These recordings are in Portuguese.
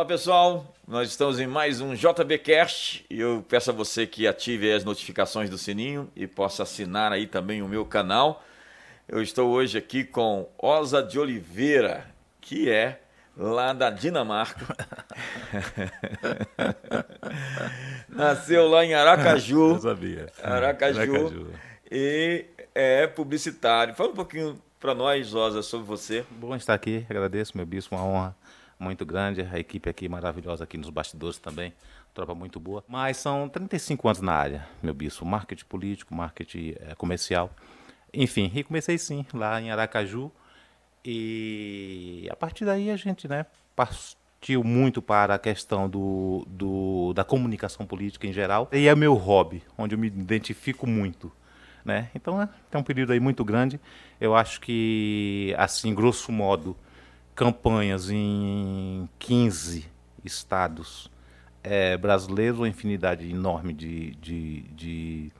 Fala pessoal, nós estamos em mais um JBcast e eu peço a você que ative as notificações do sininho e possa assinar aí também o meu canal. Eu estou hoje aqui com Osa de Oliveira, que é lá da Dinamarca. Nasceu lá em Aracaju. Eu sabia. Aracaju. Aracaju. E é publicitário. Fala um pouquinho para nós, Osa, sobre você. Bom estar aqui, agradeço, meu bispo, uma honra muito grande, a equipe aqui maravilhosa aqui nos bastidores também, tropa muito boa. Mas são 35 anos na área, meu bispo, marketing político, marketing é, comercial. Enfim, e comecei sim, lá em Aracaju. E a partir daí a gente né, partiu muito para a questão do, do, da comunicação política em geral. E é meu hobby, onde eu me identifico muito. Né? Então é, tem um período aí muito grande. Eu acho que, assim, grosso modo, campanhas em 15 estados é, brasileiros, uma infinidade enorme de, de, de,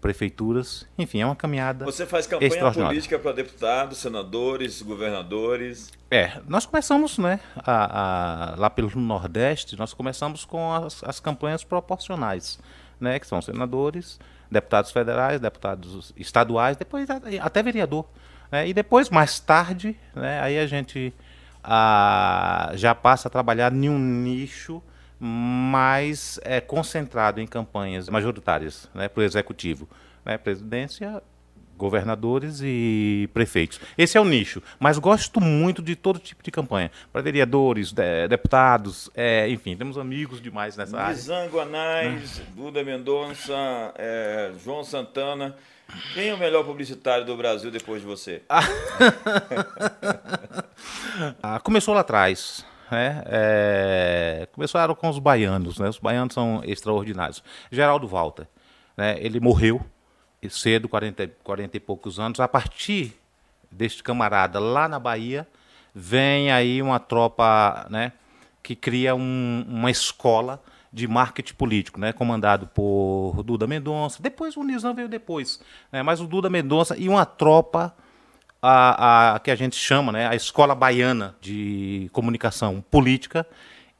prefeituras. Enfim, é uma caminhada. Você faz campanha política para deputados, senadores, governadores? É, nós começamos, né, a, a, lá pelo Nordeste, nós começamos com as, as campanhas proporcionais, né, que são senadores, deputados federais, deputados estaduais, depois até vereador. Né, e depois, mais tarde, né, aí a gente a, já passa a trabalhar em um nicho mais é, concentrado em campanhas majoritárias né, para o executivo. Né, presidência, governadores e prefeitos. Esse é o nicho, mas gosto muito de todo tipo de campanha. Para vereadores, de, deputados, é, enfim, temos amigos demais nessa área. Nizango Anais, Duda Mendonça, é, João Santana. Quem é o melhor publicitário do Brasil depois de você? ah, começou lá atrás. Né? É, começaram com os baianos. Né? Os baianos são extraordinários. Geraldo Walter. Né? Ele morreu cedo, 40, 40 e poucos anos. A partir deste camarada lá na Bahia, vem aí uma tropa né, que cria um, uma escola de marketing político, né, comandado por Duda Mendonça. Depois o Nizam veio depois, né, mas o Duda Mendonça e uma tropa a, a, que a gente chama, né, a Escola Baiana de Comunicação Política.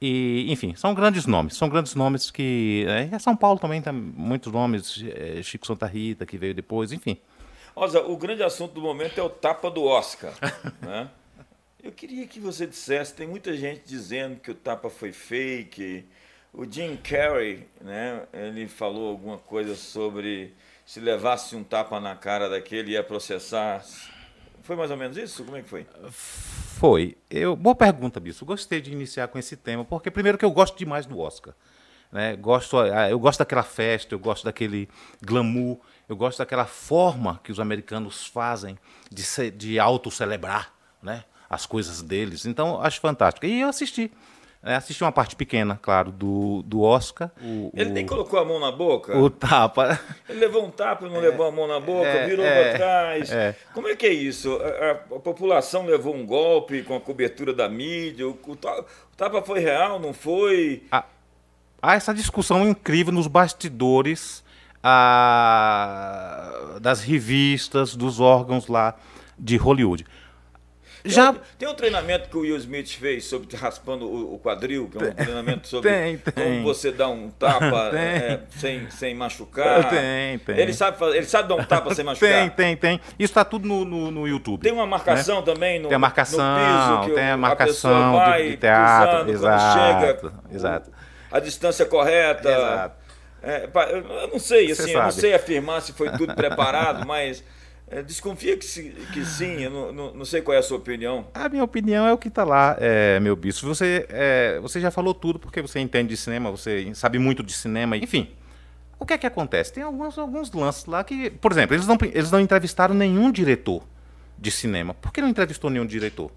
E, enfim, são grandes nomes, são grandes nomes que. É, São Paulo também tem muitos nomes, é, Chico Santa Rita, que veio depois, enfim. Rosa, o grande assunto do momento é o tapa do Oscar. né? Eu queria que você dissesse, tem muita gente dizendo que o tapa foi fake, o Jim Carrey, né, ele falou alguma coisa sobre se levasse um tapa na cara daquele ia processar. Foi mais ou menos isso? Como é que foi? Foi. Eu, boa pergunta, Bicho. Gostei de iniciar com esse tema, porque primeiro que eu gosto demais do Oscar. Né? Gosto, ah, eu gosto daquela festa, eu gosto daquele glamour, eu gosto daquela forma que os americanos fazem de, de auto-celebrar né? as coisas deles. Então, acho fantástico. E eu assisti. É, assisti uma parte pequena, claro, do, do Oscar. O, ele o, nem colocou a mão na boca? O tapa. Ele levou um tapa e não é, levou a mão na boca, é, virou é, para trás. É. Como é que é isso? A, a, a, população levou um golpe com a cobertura da mídia? O, o, tapa foi real, não foi? Há, há essa discussão incrível nos bastidores a, das revistas, dos órgãos lá de Hollywood. Já... Tem, tem um treinamento que o Will Smith fez sobre raspando o, o quadril, que é um tem, treinamento sobre tem, tem. como você dá um tapa é, sem, sem machucar. Tem, tem. Ele sabe, fazer, ele sabe dar um tapa sem machucar? Tem, tem, tem. Isso está tudo no, no, no, YouTube. Tem uma marcação né? também no, tem a marcação, no piso, tem a marcação a de, de, teatro, pisando, exato, chega exato. O, a distância correta. Exato. É, eu não sei, assim, eu não sei afirmar se foi tudo preparado, mas desconfia que, se, que sim, eu não, não, não, sei qual é a sua opinião. A minha opinião é o que está lá, é, meu bispo. Você, é, você já falou tudo porque você entende de cinema, você sabe muito de cinema, enfim. O que é que acontece? Tem alguns, alguns lances lá que, por exemplo, eles não, eles não entrevistaram nenhum diretor de cinema. Por que não entrevistou nenhum diretor?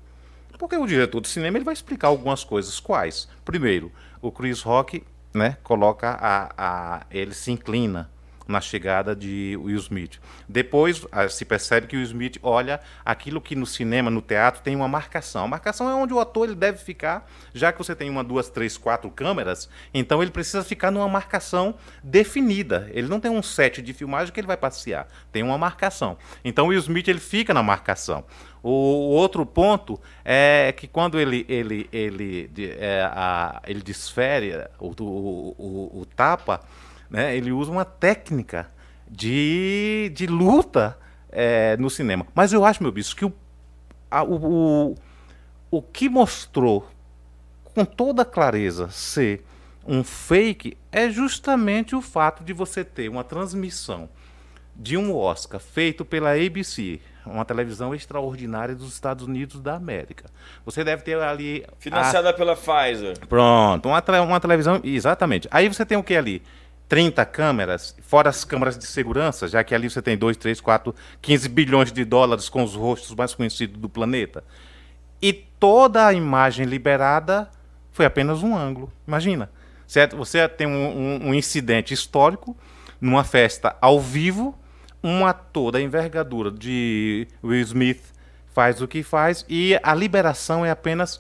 Porque o diretor de cinema ele vai explicar algumas coisas. Quais? Primeiro, o Chris Rock né, coloca a, a ele se inclina na chegada de Will Smith. Depois ah, se percebe que o Smith olha aquilo que no cinema, no teatro, tem uma marcação. A marcação é onde o ator ele deve ficar, já que você tem uma, duas, três, quatro câmeras, então ele precisa ficar numa marcação definida. Ele não tem um set de filmagem que ele vai passear, tem uma marcação. Então o Will Smith ele fica na marcação. O outro ponto é que quando ele, ele, ele, é, a, ele desfere o, o, o, o tapa, né, ele usa uma técnica de, de luta é, no cinema. Mas eu acho, meu bicho, que o, a, o, o, que mostrou com toda clareza ser um fake é justamente o fato de você ter uma transmissão de um Oscar feito pela ABC, uma televisão extraordinária dos Estados Unidos da América. Você deve ter ali. Financiada a... pela Pfizer. Pronto, uma, uma televisão. Exatamente. Aí você tem o que ali? 30 câmeras, fora as câmeras de segurança, já que ali você tem 2, 3, 4, 15 bilhões de dólares com os rostos mais conhecidos do planeta. E toda a imagem liberada foi apenas um ângulo. Imagina. Certo? Você tem um, um, um incidente histórico numa festa ao vivo, um ator da envergadura de Will Smith faz o que faz e a liberação é apenas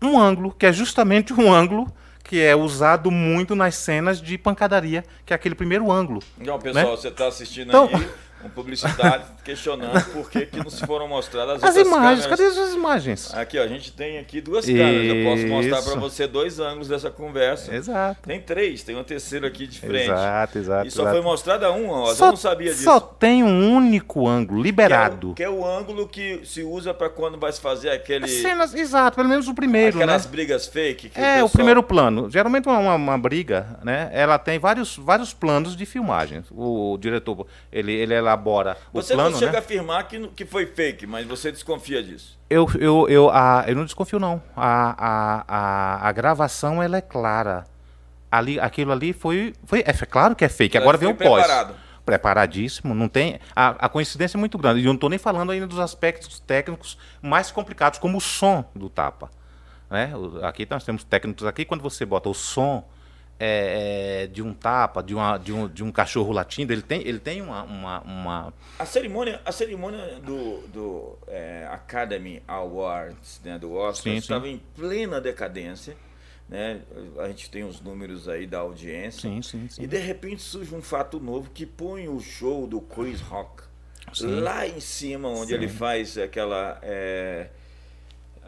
um ângulo, que é justamente um ângulo que é usado muito nas cenas de pancadaria, que é aquele primeiro ângulo. Então, pessoal, né? você está assistindo então... aí uma publicidade questionando por que, que não se foram mostradas as imagens. Câmeras. Cadê as imagens? Aqui, ó, a gente tem aqui duas câmeras. Eu posso mostrar para você dois ângulos dessa conversa. Exato. Tem três, tem um terceiro aqui de frente. Exato, exato. E só exato. foi mostrada um, ó. Só, eu não sabia disso. Só tem um único ângulo liberado. Que é o, que é o ângulo que se usa para quando vai se fazer aquele. As cenas, exato, pelo menos o primeiro. Aquelas né? brigas fake. é, o, pessoal... o, primeiro plano. Geralmente uma, uma, uma, briga, né? Ela tem vários, vários planos de filmagem. O, o diretor, ele, ele elabora. Você você plano, não chega né? a afirmar que, que foi fake, mas você desconfia disso. Eu, eu, eu, a, eu não desconfio, não. A, a, a, a gravação ela é clara. Ali, aquilo ali foi. foi é claro que é fake. Agora vem o pós. Preparado. Preparadíssimo, não tem. A, a coincidência é muito grande. E eu não estou nem falando ainda dos aspectos técnicos mais complicados, como o som do tapa. Né? Aqui nós temos técnicos aqui, quando você bota o som é, é, de um tapa, de, uma, de, um, de um cachorro latindo, ele tem, ele tem uma, uma, uma... A cerimônia, a cerimônia do, do é, Academy Awards, né, do Oscar, sim, estava sim. em plena decadência. Né? A gente tem os números aí da audiência. Sim, sim, sim. E de repente surge um fato novo que põe o show do Chris Rock lá em cima, onde ele faz aquela, é,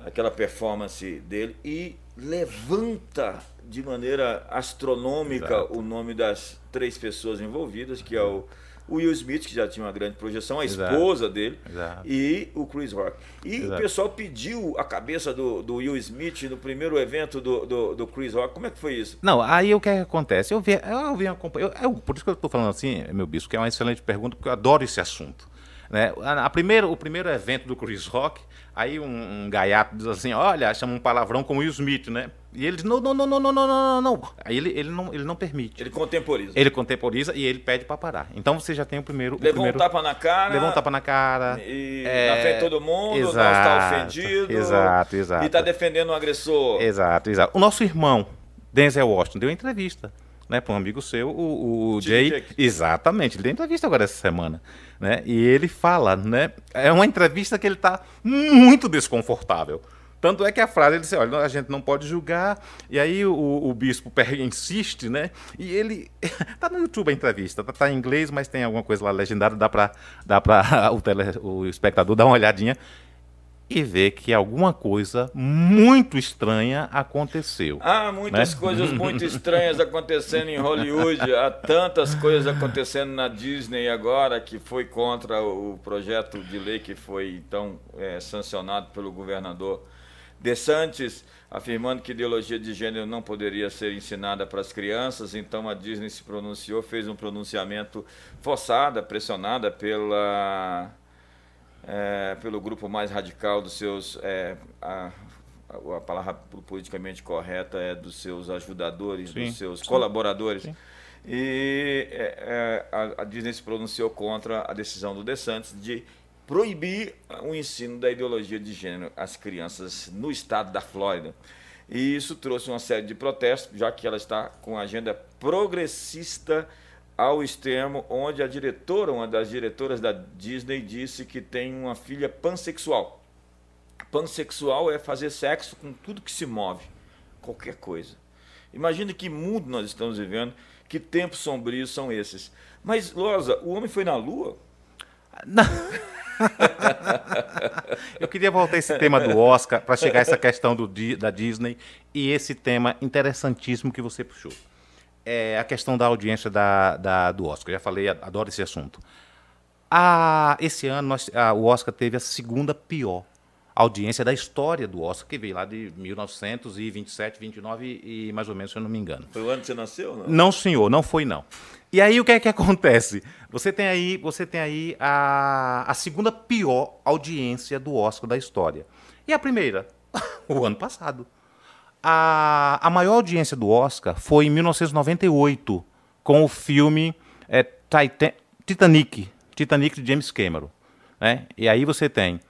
aquela performance dele e levanta de maneira astronômica Exato. o nome das três pessoas envolvidas, que é o, o Will Smith, que já tinha uma grande projeção, a Exato. esposa dele, Exato. e o Chris Rock. E o pessoal pediu a cabeça do, do Will Smith no primeiro evento do, do, do, Chris Rock. Como é que foi isso? Não, aí o que, é que acontece? Eu vi, eu vi eu, eu, por isso que eu estou falando assim, meu bispo, que é uma excelente pergunta, porque eu adoro esse assunto. Né? A, a primeiro, o primeiro evento do Chris Rock, aí um, um gaiato diz assim, olha, chama um palavrão como Will Smith, né? E ele diz, não, não, não, não, não, não, não, não. Aí ele, ele, não, ele não permite. Ele contemporiza. Ele contemporiza e ele pede para parar. Então você já tem o primeiro... Levou o primeiro, um tapa na cara. Levou um tapa na cara. E é, na frente de todo mundo, exato, não está ofendido. Exato, exato. E está defendendo o agressor. Exato, exato. O nosso irmão, Denzel Washington, deu entrevista né, para um amigo seu, o, o Jay. Exatamente, ele deu entrevista agora essa semana. Né? E ele fala, né? É uma entrevista que ele está muito desconfortável. Tanto é que a frase ele disse, olha, a gente não pode julgar. E aí o, o bispo insiste, né? E ele tá no YouTube a entrevista, tá, tá, em inglês, mas tem alguma coisa lá legendada, dá para dá o, tele, o espectador dar uma olhadinha e ver que alguma coisa muito estranha aconteceu. Há muitas né? coisas muito estranhas acontecendo em Hollywood, há tantas coisas acontecendo na Disney agora que foi contra o projeto de lei que foi então é, sancionado pelo governador DeSantis, afirmando que ideologia de gênero não poderia ser ensinada para as crianças, então a Disney se pronunciou, fez um pronunciamento forçada, pressionada pela é, pelo grupo mais radical dos seus. É, a, a palavra politicamente correta é dos seus ajudadores, sim, dos seus sim, colaboradores. Sim. E é, é, a, a, Disney se pronunciou contra a decisão do DeSantis de proibir o ensino da ideologia de gênero às crianças no estado da Flórida. E isso trouxe uma série de protestos, já que ela está com agenda progressista ao extremo onde a diretora, uma das diretoras da Disney, disse que tem uma filha pansexual. Pansexual é fazer sexo com tudo que se move, qualquer coisa. Imagine que mundo nós estamos vivendo, que tempos sombrios são esses. Mas, Loza, o homem foi na Lua? Não. Eu queria voltar esse tema do Oscar para chegar a essa questão do, da Disney e esse tema interessantíssimo que você puxou. É a questão da audiência da, da do Oscar. Eu já falei, adoro esse assunto. Ah, esse ano nós, ah, o Oscar teve a segunda pior audiência da história do Oscar, que veio lá de 1927, 29 e mais ou menos, se eu não me engano. Foi o ano que você nasceu? Não, não senhor, não foi não. E aí o que é que acontece? Você tem aí, você tem aí a, a segunda pior audiência do Oscar da história. E a primeira? o ano passado. A, a maior audiência do Oscar foi em 1998, com o filme é, Titan, Titanic, Titanic de James Cameron. Né? E aí você tem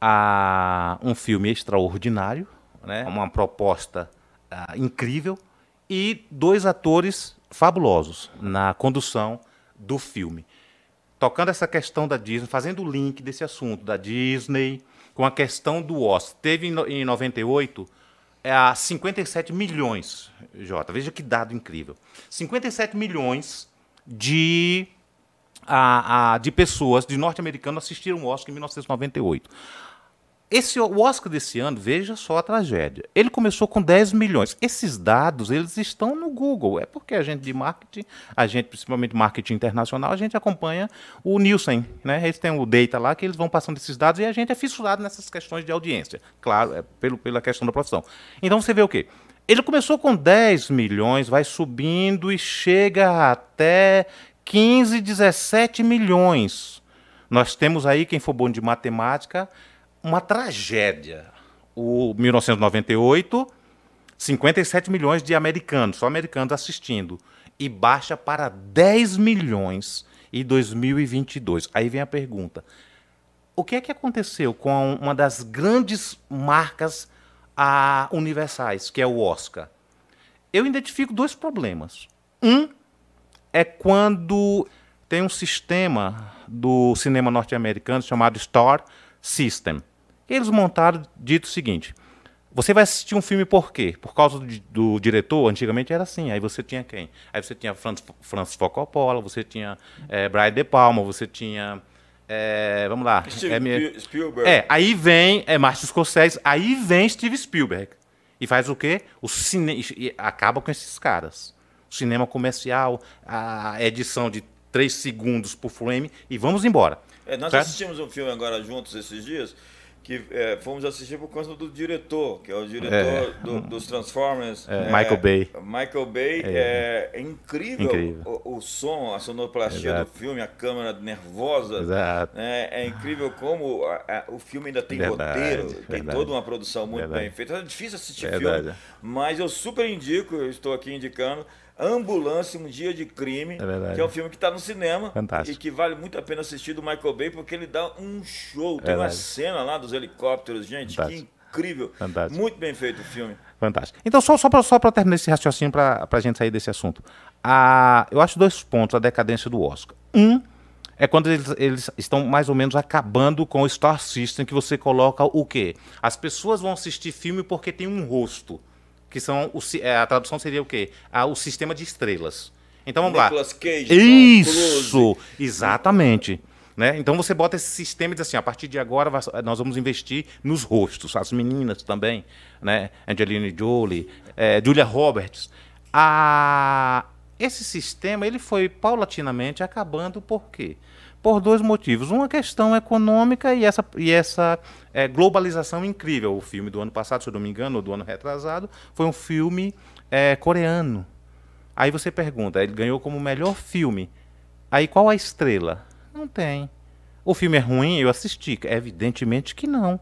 a um filme extraordinário, né? uma proposta uh, incrível e dois atores fabulosos na condução do filme. Tocando essa questão da Disney, fazendo o link desse assunto da Disney com a questão do Oscar. Teve em 98 é, 57 milhões, Jota, veja que dado incrível. 57 milhões de, a, a, de pessoas, de norte-americanos, assistiram o Oscar em 1998. Esse, o Oscar desse ano, veja só a tragédia. Ele começou com 10 milhões. Esses dados, eles estão no Google. É porque a gente de marketing, a gente, principalmente marketing internacional, a gente acompanha o Nielsen. Né? Eles têm o data lá que eles vão passando esses dados e a gente é fissurado nessas questões de audiência. Claro, é pelo, pela questão da profissão. Então você vê o quê? Ele começou com 10 milhões, vai subindo e chega até 15, 17 milhões. Nós temos aí, quem for bom de matemática, uma tragédia. O 1998, 57 milhões de americanos, só americanos assistindo, e baixa para 10 milhões em 2022. Aí vem a pergunta: o que é que aconteceu com uma das grandes marcas a, universais, que é o Oscar? Eu identifico dois problemas. Um é quando tem um sistema do cinema norte-americano chamado Star System. Eles montaram dito o seguinte: você vai assistir um filme por quê? Por causa do, do, diretor? Antigamente era assim. Aí você tinha quem? Aí você tinha Francis, Francis Ford Coppola, você tinha é, Brian De Palma, você tinha. É, vamos lá. Steve é, Spielberg. É, aí vem é, Martin Scorsese, aí vem Steve Spielberg. E faz o quê? O cine... Acaba com esses caras. O cinema comercial, a edição de 3 segundos por frame e vamos embora. É, nós certo? assistimos um filme agora juntos esses dias que é, fomos assistir por causa do diretor, que é o diretor é. Do, dos Transformers. É, Michael Bay. Michael Bay é, é incrível, incrível. O, o, som, a sonoplastia Exato. do filme, a câmera nervosa. Exato. Né, é incrível como a, a, o filme ainda tem verdade, roteiro, verdade. tem toda uma produção muito verdade. bem feita. É difícil assistir filme, mas eu super indico, eu estou aqui indicando Ambulância, Um Dia de Crime, é que é um filme que está no cinema Fantástico. e que vale muito a pena assistir do Michael Bay, porque ele dá um show. Tem uma cena lá dos helicópteros, gente, Fantástico. que incrível. Fantástico. Muito bem feito o filme. Fantástico. Então, só, só para só terminar esse raciocínio, para a gente sair desse assunto. Ah, eu acho dois pontos a decadência do Oscar. Um é quando eles, eles, estão mais ou menos acabando com o Star System, que você coloca o quê? As pessoas vão assistir filme porque tem um rosto que são o, é, a tradução seria o quê? Ah, o sistema de estrelas. Então vamos Nicolas lá. Cage, Isso, exatamente. Né? Então você bota esse sistema e diz assim, a partir de agora nós vamos investir nos rostos, as meninas também, né? Angelina Jolie, é, Julia Roberts. A... Esse sistema ele foi paulatinamente acabando por quê? por dois motivos. Uma questão econômica e essa, e essa é, globalização incrível. O filme do ano passado, se eu não me engano, ou do ano retrasado, foi um filme é, coreano. Aí você pergunta, ele ganhou como melhor filme. Aí qual a estrela? Não tem. O filme é ruim? Eu assisti. Evidentemente que não.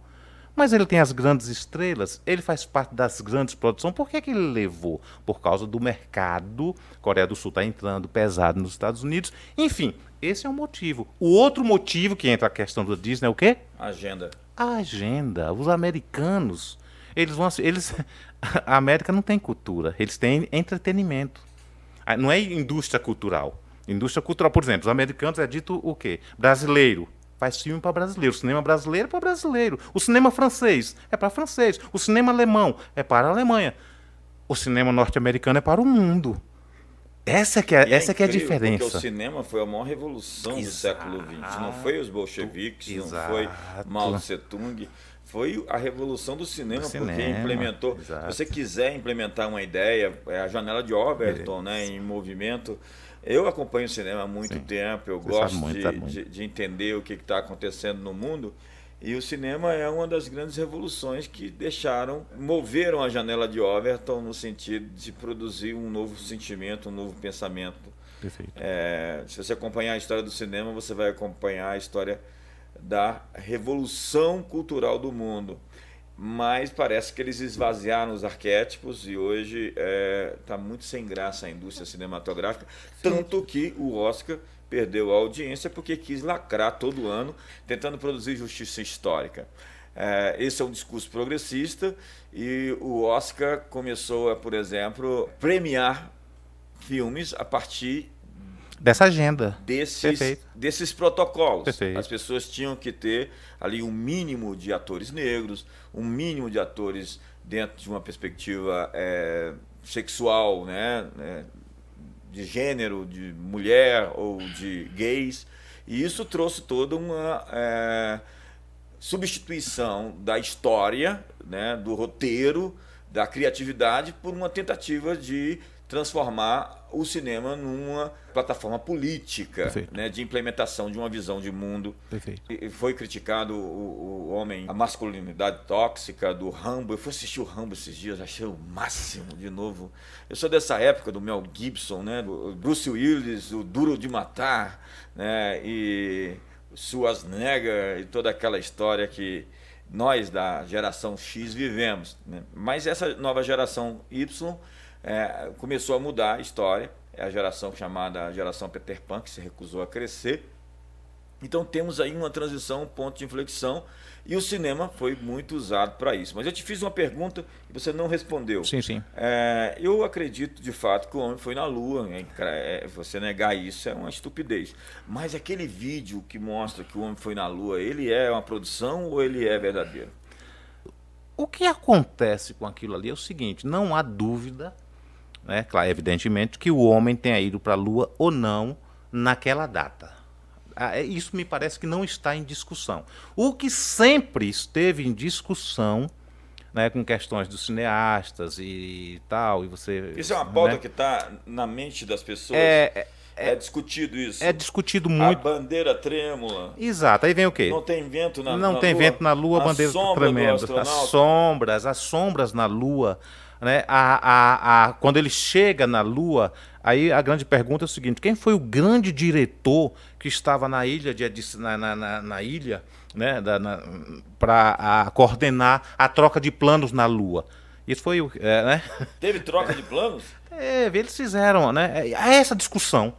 Mas ele tem as grandes estrelas, ele faz parte das grandes produções. Por que, que ele levou? Por causa do mercado. Coreia do Sul está entrando pesado nos Estados Unidos. Enfim, esse é um motivo. O outro motivo que entra a questão do Disney é o quê? Agenda. A agenda. Os americanos, eles vão eles a América não tem cultura, eles têm entretenimento. Ah, não é indústria cultural. Indústria cultural, por exemplo, os americanos é dito o quê? Brasileiro. Faz filme para brasileiro. O cinema brasileiro é para brasileiro. O cinema francês é para francês. O cinema alemão é para a Alemanha. O cinema norte-americano é para o mundo. Essa que é, é essa é que é a diferença. Porque o cinema foi a maior revolução Exato. do século XX. Não foi os bolcheviques, Exato. não foi Mao Tse Tung. Foi a revolução do cinema, cinema porque implementou. Exato. Se você quiser implementar uma ideia, é a janela de Overton, né, em movimento. Eu acompanho o cinema há muito Sim. tempo, eu você gosto muito, de, de, de, entender o que está acontecendo no mundo. E o cinema é uma das grandes revoluções que deixaram, moveram a janela de Overton no sentido de produzir um novo sentimento, um novo pensamento. Perfeito. É, se você acompanhar a história do cinema, você vai acompanhar a história da revolução cultural do mundo. Mas parece que eles esvaziaram os arquétipos e hoje está é, tá muito sem graça a indústria cinematográfica, Sim. tanto que o Oscar perdeu a audiência porque quis lacrar todo ano, tentando produzir justiça histórica. É, esse é um discurso progressista e o Oscar começou a, por exemplo, premiar filmes a partir dessa agenda desses, desses protocolos. Perfeito. As pessoas tinham que ter ali um mínimo de atores negros, um mínimo de atores dentro de uma perspectiva é, sexual, né, né de gênero, de mulher ou de gays. E isso trouxe toda uma é, substituição da história, né, do roteiro, da criatividade, por uma tentativa de transformar o cinema numa plataforma política, né, de implementação de uma visão de mundo. Perfeito. E foi criticado o, o, homem, a masculinidade tóxica do Rambo. Eu fui assistir o Rambo esses dias, achei o máximo de novo. Eu sou dessa época do Mel Gibson, né, do Bruce Willis, o Duro de Matar, né, e Schwarzenegger e toda aquela história que nós da geração X vivemos. Né? Mas essa nova geração Y é, começou a mudar a história. É a geração chamada geração Peter Pan, que se recusou a crescer. Então temos aí uma transição, um ponto de inflexão, e o cinema foi muito usado para isso. Mas eu te fiz uma pergunta e você não respondeu. Sim, sim. É, eu acredito de fato que o homem foi na Lua. Né? É, você negar isso é uma estupidez. Mas aquele vídeo que mostra que o homem foi na Lua, ele é uma produção ou ele é verdadeiro? O que acontece com aquilo ali é o seguinte: não há dúvida né, claro, evidentemente, que o homem tenha ido para a Lua ou não naquela data. Ah, é, isso me parece que não está em discussão. O que sempre esteve em discussão, né, com questões dos cineastas e tal, e você. Isso é uma pauta né? que está na mente das pessoas. É, é, é, discutido isso. É discutido muito. A bandeira trêmula. Exato. Aí vem o quê? Não tem vento na, Não na tem lua. vento na Lua, a bandeira tremenda. As sombras, as sombras na Lua né? A, a, a, quando ele chega na Lua, aí a grande pergunta é o seguinte: quem foi o grande diretor que estava na ilha de na, na, na, ilha, né? para coordenar a troca de planos na Lua? Isso foi o, é, né? Teve troca de planos? É, eles fizeram, né? É, é essa discussão.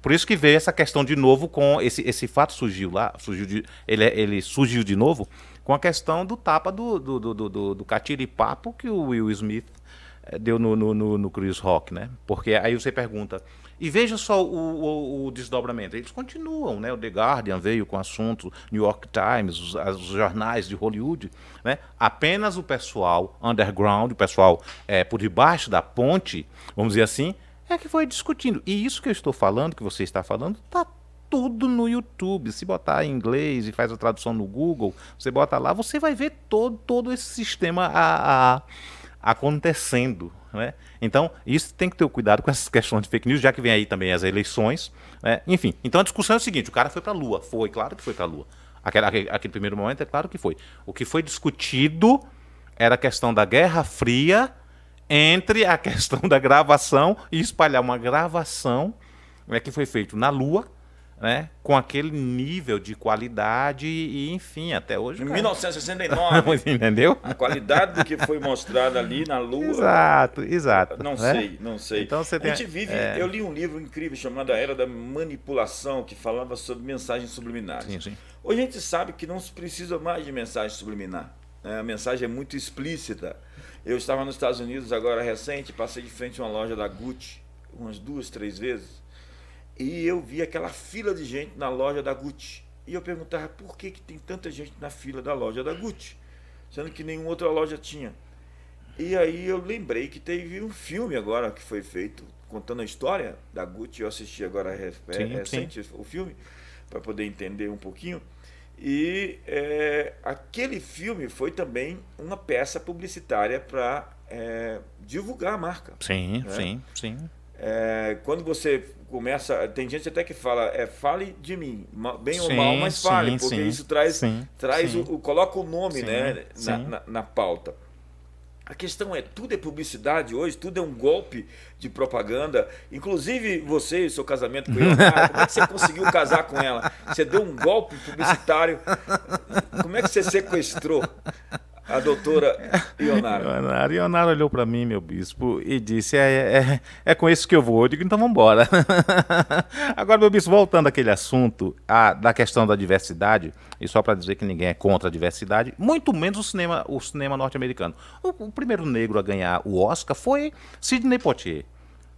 Por isso que veio essa questão de novo com esse, esse fato surgiu lá, surgiu de, ele, ele surgiu de novo com a questão do tapa do, do, do, do, do catiripapo que o Will Smith eh, deu no, no, no, no Chris Rock, né? Porque aí você pergunta, e veja só o, o, o, desdobramento. Eles continuam, né? O The Guardian veio com assunto, New York Times, os, os, jornais de Hollywood, né? Apenas o pessoal underground, o pessoal é, por debaixo da ponte, vamos dizer assim, é que foi discutindo. E isso que eu estou falando, que você está falando, está tudo no YouTube. Se botar em inglês e faz a tradução no Google, você bota lá, você vai ver todo, todo esse sistema a, a, acontecendo. Né? Então, isso tem que ter cuidado com essas questões de fake news, já que vem aí também as eleições. Né? Enfim, então a discussão é o seguinte: o cara foi para a Lua. Foi, claro que foi para a Lua. Aquele, aquele, aquele primeiro momento é claro que foi. O que foi discutido era a questão da Guerra Fria entre a questão da gravação e espalhar uma gravação né, que foi feito na Lua né, com aquele nível de qualidade e, enfim, até hoje. Em cara... 1969. Entendeu? A qualidade do que foi mostrado ali na Lua. Exato, exato. Não né? sei, não sei. Então você tem... A gente vive. É... Eu li um livro incrível chamado A Era da Manipulação, que falava sobre mensagens subliminares. Sim, sim. Hoje a gente sabe que não se precisa mais de mensagem subliminar. Né? A mensagem é muito explícita. Eu estava nos Estados Unidos agora recente, passei de frente a uma loja da Gucci umas duas, três vezes e eu vi aquela fila de gente na loja da Gucci. E eu perguntava por que, que tem tanta gente na fila da loja da Gucci, sendo que nenhuma outra loja tinha. E aí eu lembrei que teve um filme agora que foi feito contando a história da Gucci. Eu assisti agora sim, recente sim. o filme para poder entender um pouquinho. E é, aquele filme foi também uma peça publicitária para é, divulgar a marca. Sim, né? sim, sim. É, quando você começa, tem gente até que fala, é, fale de mim, bem sim, ou mal, mas fale, sim, porque sim, isso traz, traz o, o, coloca o nome, né, na, na, na pauta. A questão é, tudo é publicidade hoje, tudo é um golpe de propaganda. Inclusive você, seu casamento com ela, como é que você conseguiu casar com ela? Você deu um golpe publicitário. Como é que você sequestrou a doutora Ionara. Ionara, Ionara olhou para mim, meu bispo, e disse: é, é, é, com isso que eu vou. Eu digo: então vamos embora. Agora, meu bispo, voltando àquele assunto a, da questão da diversidade, e só para dizer que ninguém é contra a diversidade, muito menos o cinema, o cinema norte-americano. O, o primeiro negro a ganhar o Oscar foi Sidney Poitier,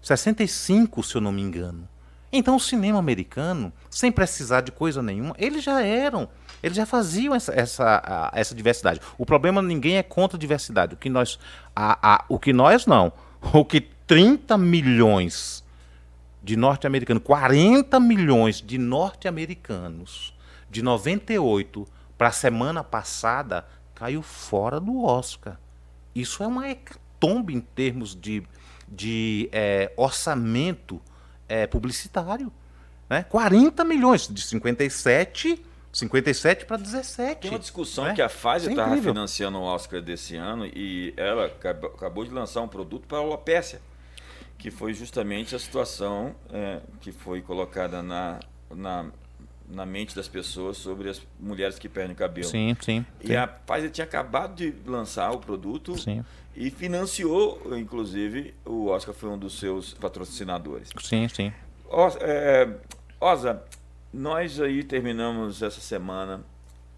65, se eu não me engano. Então, o cinema americano, sem precisar de coisa nenhuma, eles já eram, eles já faziam essa, essa, essa diversidade. O problema, ninguém é contra a diversidade. O que nós, a, a, o que nós não, o que 30 milhões de norte-americanos, 40 milhões de norte-americanos, de 98 para a semana passada, caiu fora do Oscar. Isso é uma hecatombe em termos de, de é, orçamento é, publicitário. Né? 40 milhões, de 57, 57 para 17. Tem uma discussão né? que a Pfizer estava é financiando o Oscar desse ano e ela acabou de lançar um produto para a alopécia, que foi justamente a situação é, que foi colocada na, na, na mente das pessoas sobre as mulheres que perdem cabelo. Sim, sim. E sim. a Pfizer tinha acabado de lançar o produto. Sim e financiou, inclusive, o Oscar foi um dos seus patrocinadores. Sim, sim. É, Osa, nós aí terminamos essa semana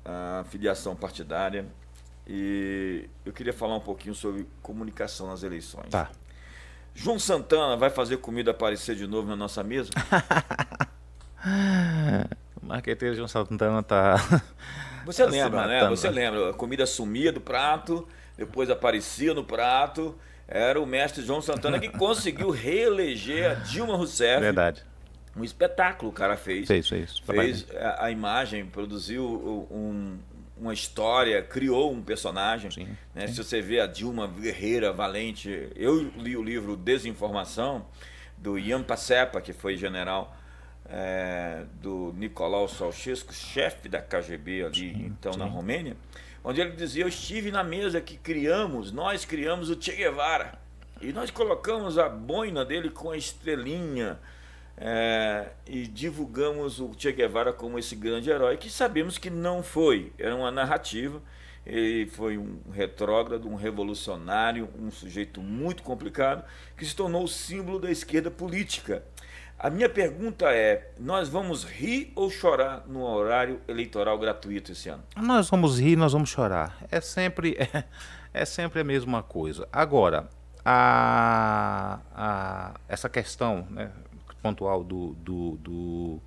a filiação partidária e eu queria falar um pouquinho sobre comunicação nas eleições. Tá. João Santana vai fazer comida aparecer de novo na nossa mesa? o marqueteiro João Santana tá. Você tá lembra, né? Você lembra? A comida sumia do prato depois aparecia no prato. Era o mestre João Santana que conseguiu reeleger a Dilma Rousseff. Verdade. Um espetáculo o cara fez. Fez, fez. Fez a, a imagem, produziu um, uma história, criou um personagem. Sim, né? sim. Se você vê a Dilma guerreira, valente. Eu li o livro Desinformação, do Ian Pacepa, que foi general é, do Nicolau Ceausescu, chefe da KGB ali, sim, então, na Romênia onde ele dizia: Eu estive na mesa que criamos, nós criamos o Che Guevara. E nós colocamos a boina dele com a estrelinha é, e divulgamos o Che Guevara como esse grande herói, que sabemos que não foi. Era uma narrativa. Ele foi um retrógrado, um revolucionário, um sujeito muito complicado, que se tornou o símbolo da esquerda política. A minha pergunta é: nós vamos rir ou chorar no horário eleitoral gratuito esse ano? Nós vamos rir, nós vamos chorar. É sempre é, é sempre a mesma coisa. Agora, a, a, essa questão né, pontual do, do, do,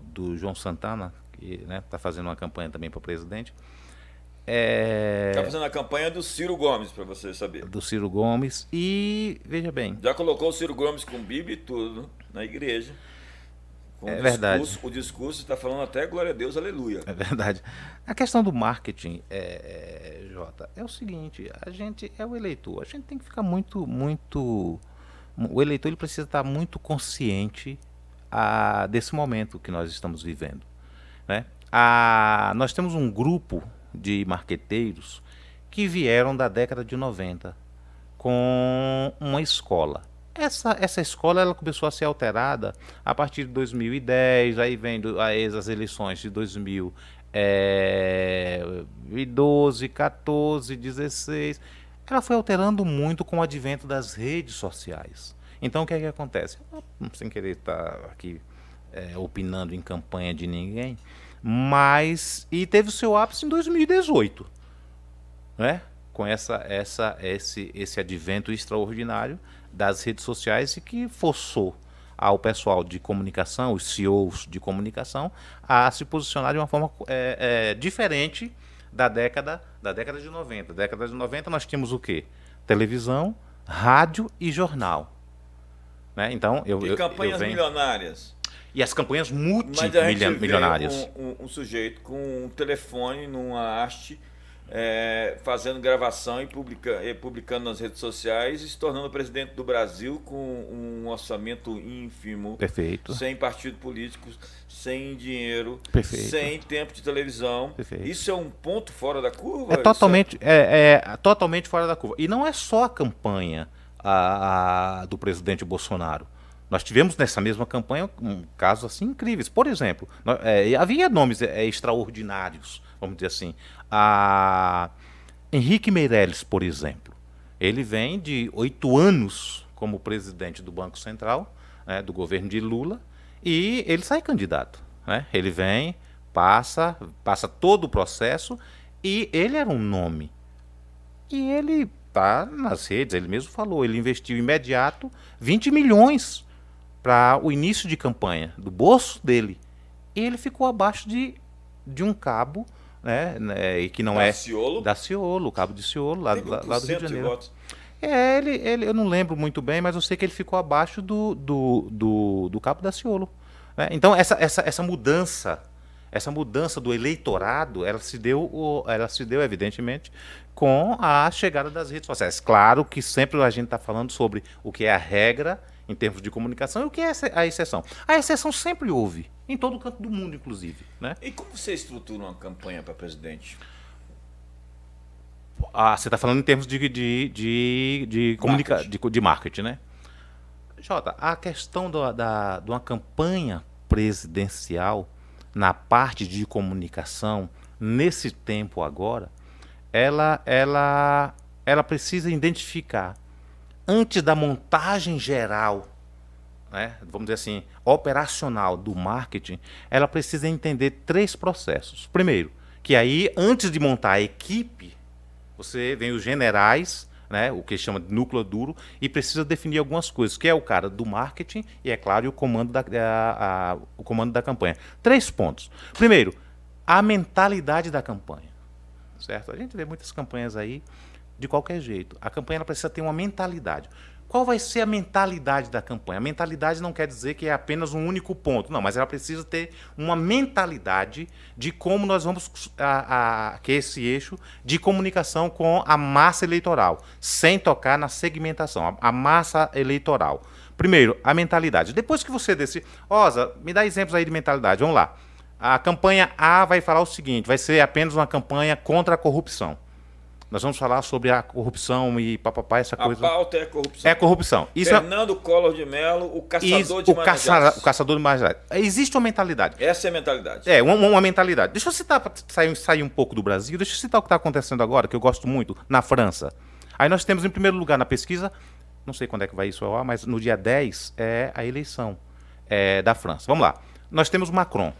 do João Santana, que está né, tá fazendo uma campanha também para presidente. Está é... fazendo a campanha do Ciro Gomes, para você saber. Do Ciro Gomes. E, veja bem. Já colocou o Ciro Gomes com Bíblia e tudo na igreja. Com é verdade. O discurso está falando até glória a Deus, aleluia. É verdade. A questão do marketing, é, é, Jota, é o seguinte: a gente é o eleitor, a gente tem que ficar muito, muito. O eleitor ele precisa estar muito consciente a, desse momento que nós estamos vivendo. Né? A, nós temos um grupo de marqueteiros que vieram da década de 90 com uma escola. Essa, essa escola ela começou a ser alterada a partir de 2010, aí vem do, aí as eleições de 2012, 14, 16. Ela foi alterando muito com o advento das redes sociais. Então o que é que acontece? Sem querer estar aqui é, opinando em campanha de ninguém, mas e teve o seu ápice em 2018, né? Com essa, essa, esse, esse advento extraordinário das redes sociais e que forçou ao pessoal de comunicação, os CEOs de comunicação, a se posicionar de uma forma é, é, diferente da década, da década de 90. Da década de 90 nós tínhamos o quê? Televisão, rádio e jornal. Né? Então, eu, e campanhas eu venho... milionárias. E as campanhas multimilionárias. Um, um, um sujeito com um telefone numa haste é, fazendo gravação e, publica, e, publicando nas redes sociais e se tornando presidente do Brasil com um orçamento ínfimo. Perfeito. Sem partido político, sem dinheiro, Perfeito. sem tempo de televisão. Perfeito. Isso é um ponto fora da curva? É totalmente, é, é, totalmente fora da curva. E não é só a campanha a, a, do presidente Bolsonaro. Nós tivemos nessa mesma campanha um, casos assim incríveis. Por exemplo, nós, é, havia nomes é, extraordinários, vamos dizer assim. A Henrique Meirelles, por exemplo, ele vem de oito anos como presidente do Banco Central, né, do governo de Lula, e ele sai candidato. Né? Ele vem, passa, passa todo o processo, e ele era um nome. E ele está nas redes, ele mesmo falou, ele investiu imediato 20 milhões para o início de campanha, do bolso dele. E ele ficou abaixo de, de um cabo, né, né, e que não da é Ciolo? da Ciolo, o cabo de Ciolo, lá, lá, lá do Rio de Janeiro. votos? É, ele, ele, eu não lembro muito bem, mas eu sei que ele ficou abaixo do, do, do, do cabo da Ciolo. né? Então, essa, essa, essa mudança, essa mudança do eleitorado, ela se deu, ela se deu, evidentemente, com a chegada das redes sociais. Claro que sempre a gente está falando sobre o que é a regra em termos de comunicação e o que é a exceção. A exceção sempre houve, em todo canto do mundo, inclusive. Né? E como você estrutura uma campanha para presidente? Ah, você está falando em termos de, de, de, de, comunica marketing. De, de marketing, né? Jota, a questão do, da, de uma campanha presidencial na parte de comunicação, nesse tempo agora, ela, ela, ela precisa identificar antes da montagem geral, né, vamos dizer assim, operacional do marketing, ela precisa entender três processos. Primeiro, que aí, antes de montar a equipe, você vem os generais, né, o que chama de núcleo duro, e precisa definir algumas coisas, que é o cara do marketing e, é claro, o comando da, a, a, o comando da campanha. Três pontos. Primeiro, a mentalidade da campanha. Certo? A gente vê muitas campanhas aí de qualquer jeito. A campanha precisa ter uma mentalidade. Qual vai ser a mentalidade da campanha? A mentalidade não quer dizer que é apenas um único ponto, não, mas ela precisa ter uma mentalidade de como nós vamos a, a, que esse eixo de comunicação com a massa eleitoral, sem tocar na segmentação, a, a massa eleitoral. Primeiro, a mentalidade. Depois que você decide, Osa, me dá exemplos aí de mentalidade. Vamos lá. A campanha A vai falar o seguinte: vai ser apenas uma campanha contra a corrupção. Nós vamos falar sobre a corrupção e papapá, essa coisa. A pauta é corrupção. É corrupção. Isso é Fernando é... Collor de Mello, o caçador Isso, de o, caça... o caçador de marajás. Existe uma mentalidade. Essa é a mentalidade. É, uma, uma mentalidade. Deixa eu citar, sair, sair um pouco do Brasil, deixa eu citar o que está acontecendo agora, que eu gosto muito, na França. Aí nós temos, em primeiro lugar, na pesquisa, não sei quando é que vai isso ao mas no dia 10 é a eleição é, da França. Vamos lá. Nós temos Macron.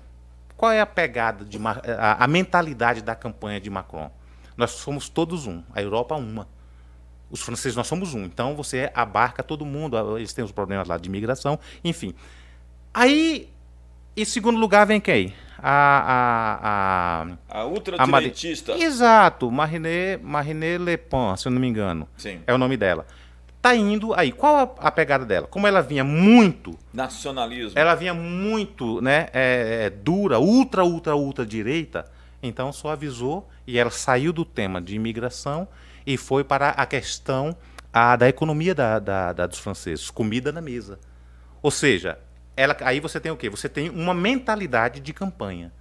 Qual é a pegada, de a, a mentalidade da campanha de Macron? Nós somos todos um. A Europa uma. Os franceses nós somos um. Então você abarca todo mundo. Eles têm os problemas lá de imigração, enfim. Aí, em segundo lugar, vem quem? A, a, a, a ultradireitista. Exato, Marine, Marine Le Pen, se eu não me engano. Sim. É o nome dela. Tá indo aí. Qual a, a pegada dela? Como ela vinha muito. Nacionalismo. Ela vinha muito, né? É, é, dura, ultra, ultra, ultra direita então só avisou e ela saiu do tema de imigração e foi para a questão a, da economia da, da, da, dos franceses, comida na mesa. Ou seja, ela, aí você tem o quê? Você tem uma mentalidade de campanha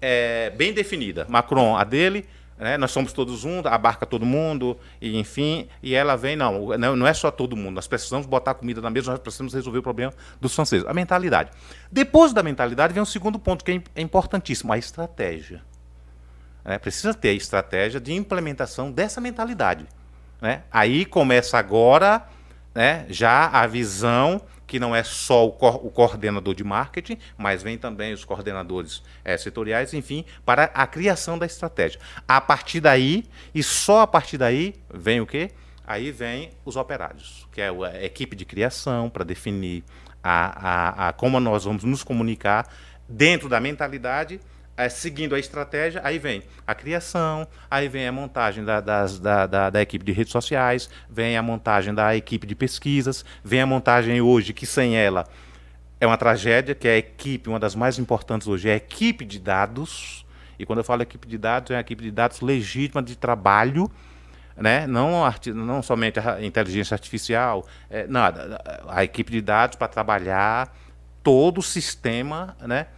é, bem definida. Macron, a dele, né, nós somos todos um, abarca todo mundo, e enfim, e ela vem, não, não é só todo mundo, nós precisamos botar comida na mesa, nós precisamos resolver o problema dos franceses. A mentalidade. Depois da mentalidade vem um segundo ponto que é, é importantíssimo, a estratégia. Né? Precisa ter estratégia de implementação dessa mentalidade. Né? Aí começa agora né, já a visão que não é só o, co o, coordenador de marketing, mas vem também os coordenadores é, setoriais, enfim, para a criação da estratégia. A partir daí, e só a partir daí, vem o quê? Aí vem os operários, que é a equipe de criação para definir a, a, a como nós vamos nos comunicar dentro da mentalidade é, seguindo a estratégia, aí vem a criação, aí vem a montagem da, das, da, da, da, equipe de redes sociais, vem a montagem da equipe de pesquisas, vem a montagem hoje, que sem ela é uma tragédia, que é a equipe, uma das mais importantes hoje, é a equipe de dados. E quando eu falo equipe de dados, é a equipe de dados legítima de trabalho, né? não, não somente a inteligência artificial, é, nada, a equipe de dados para trabalhar todo o sistema, né?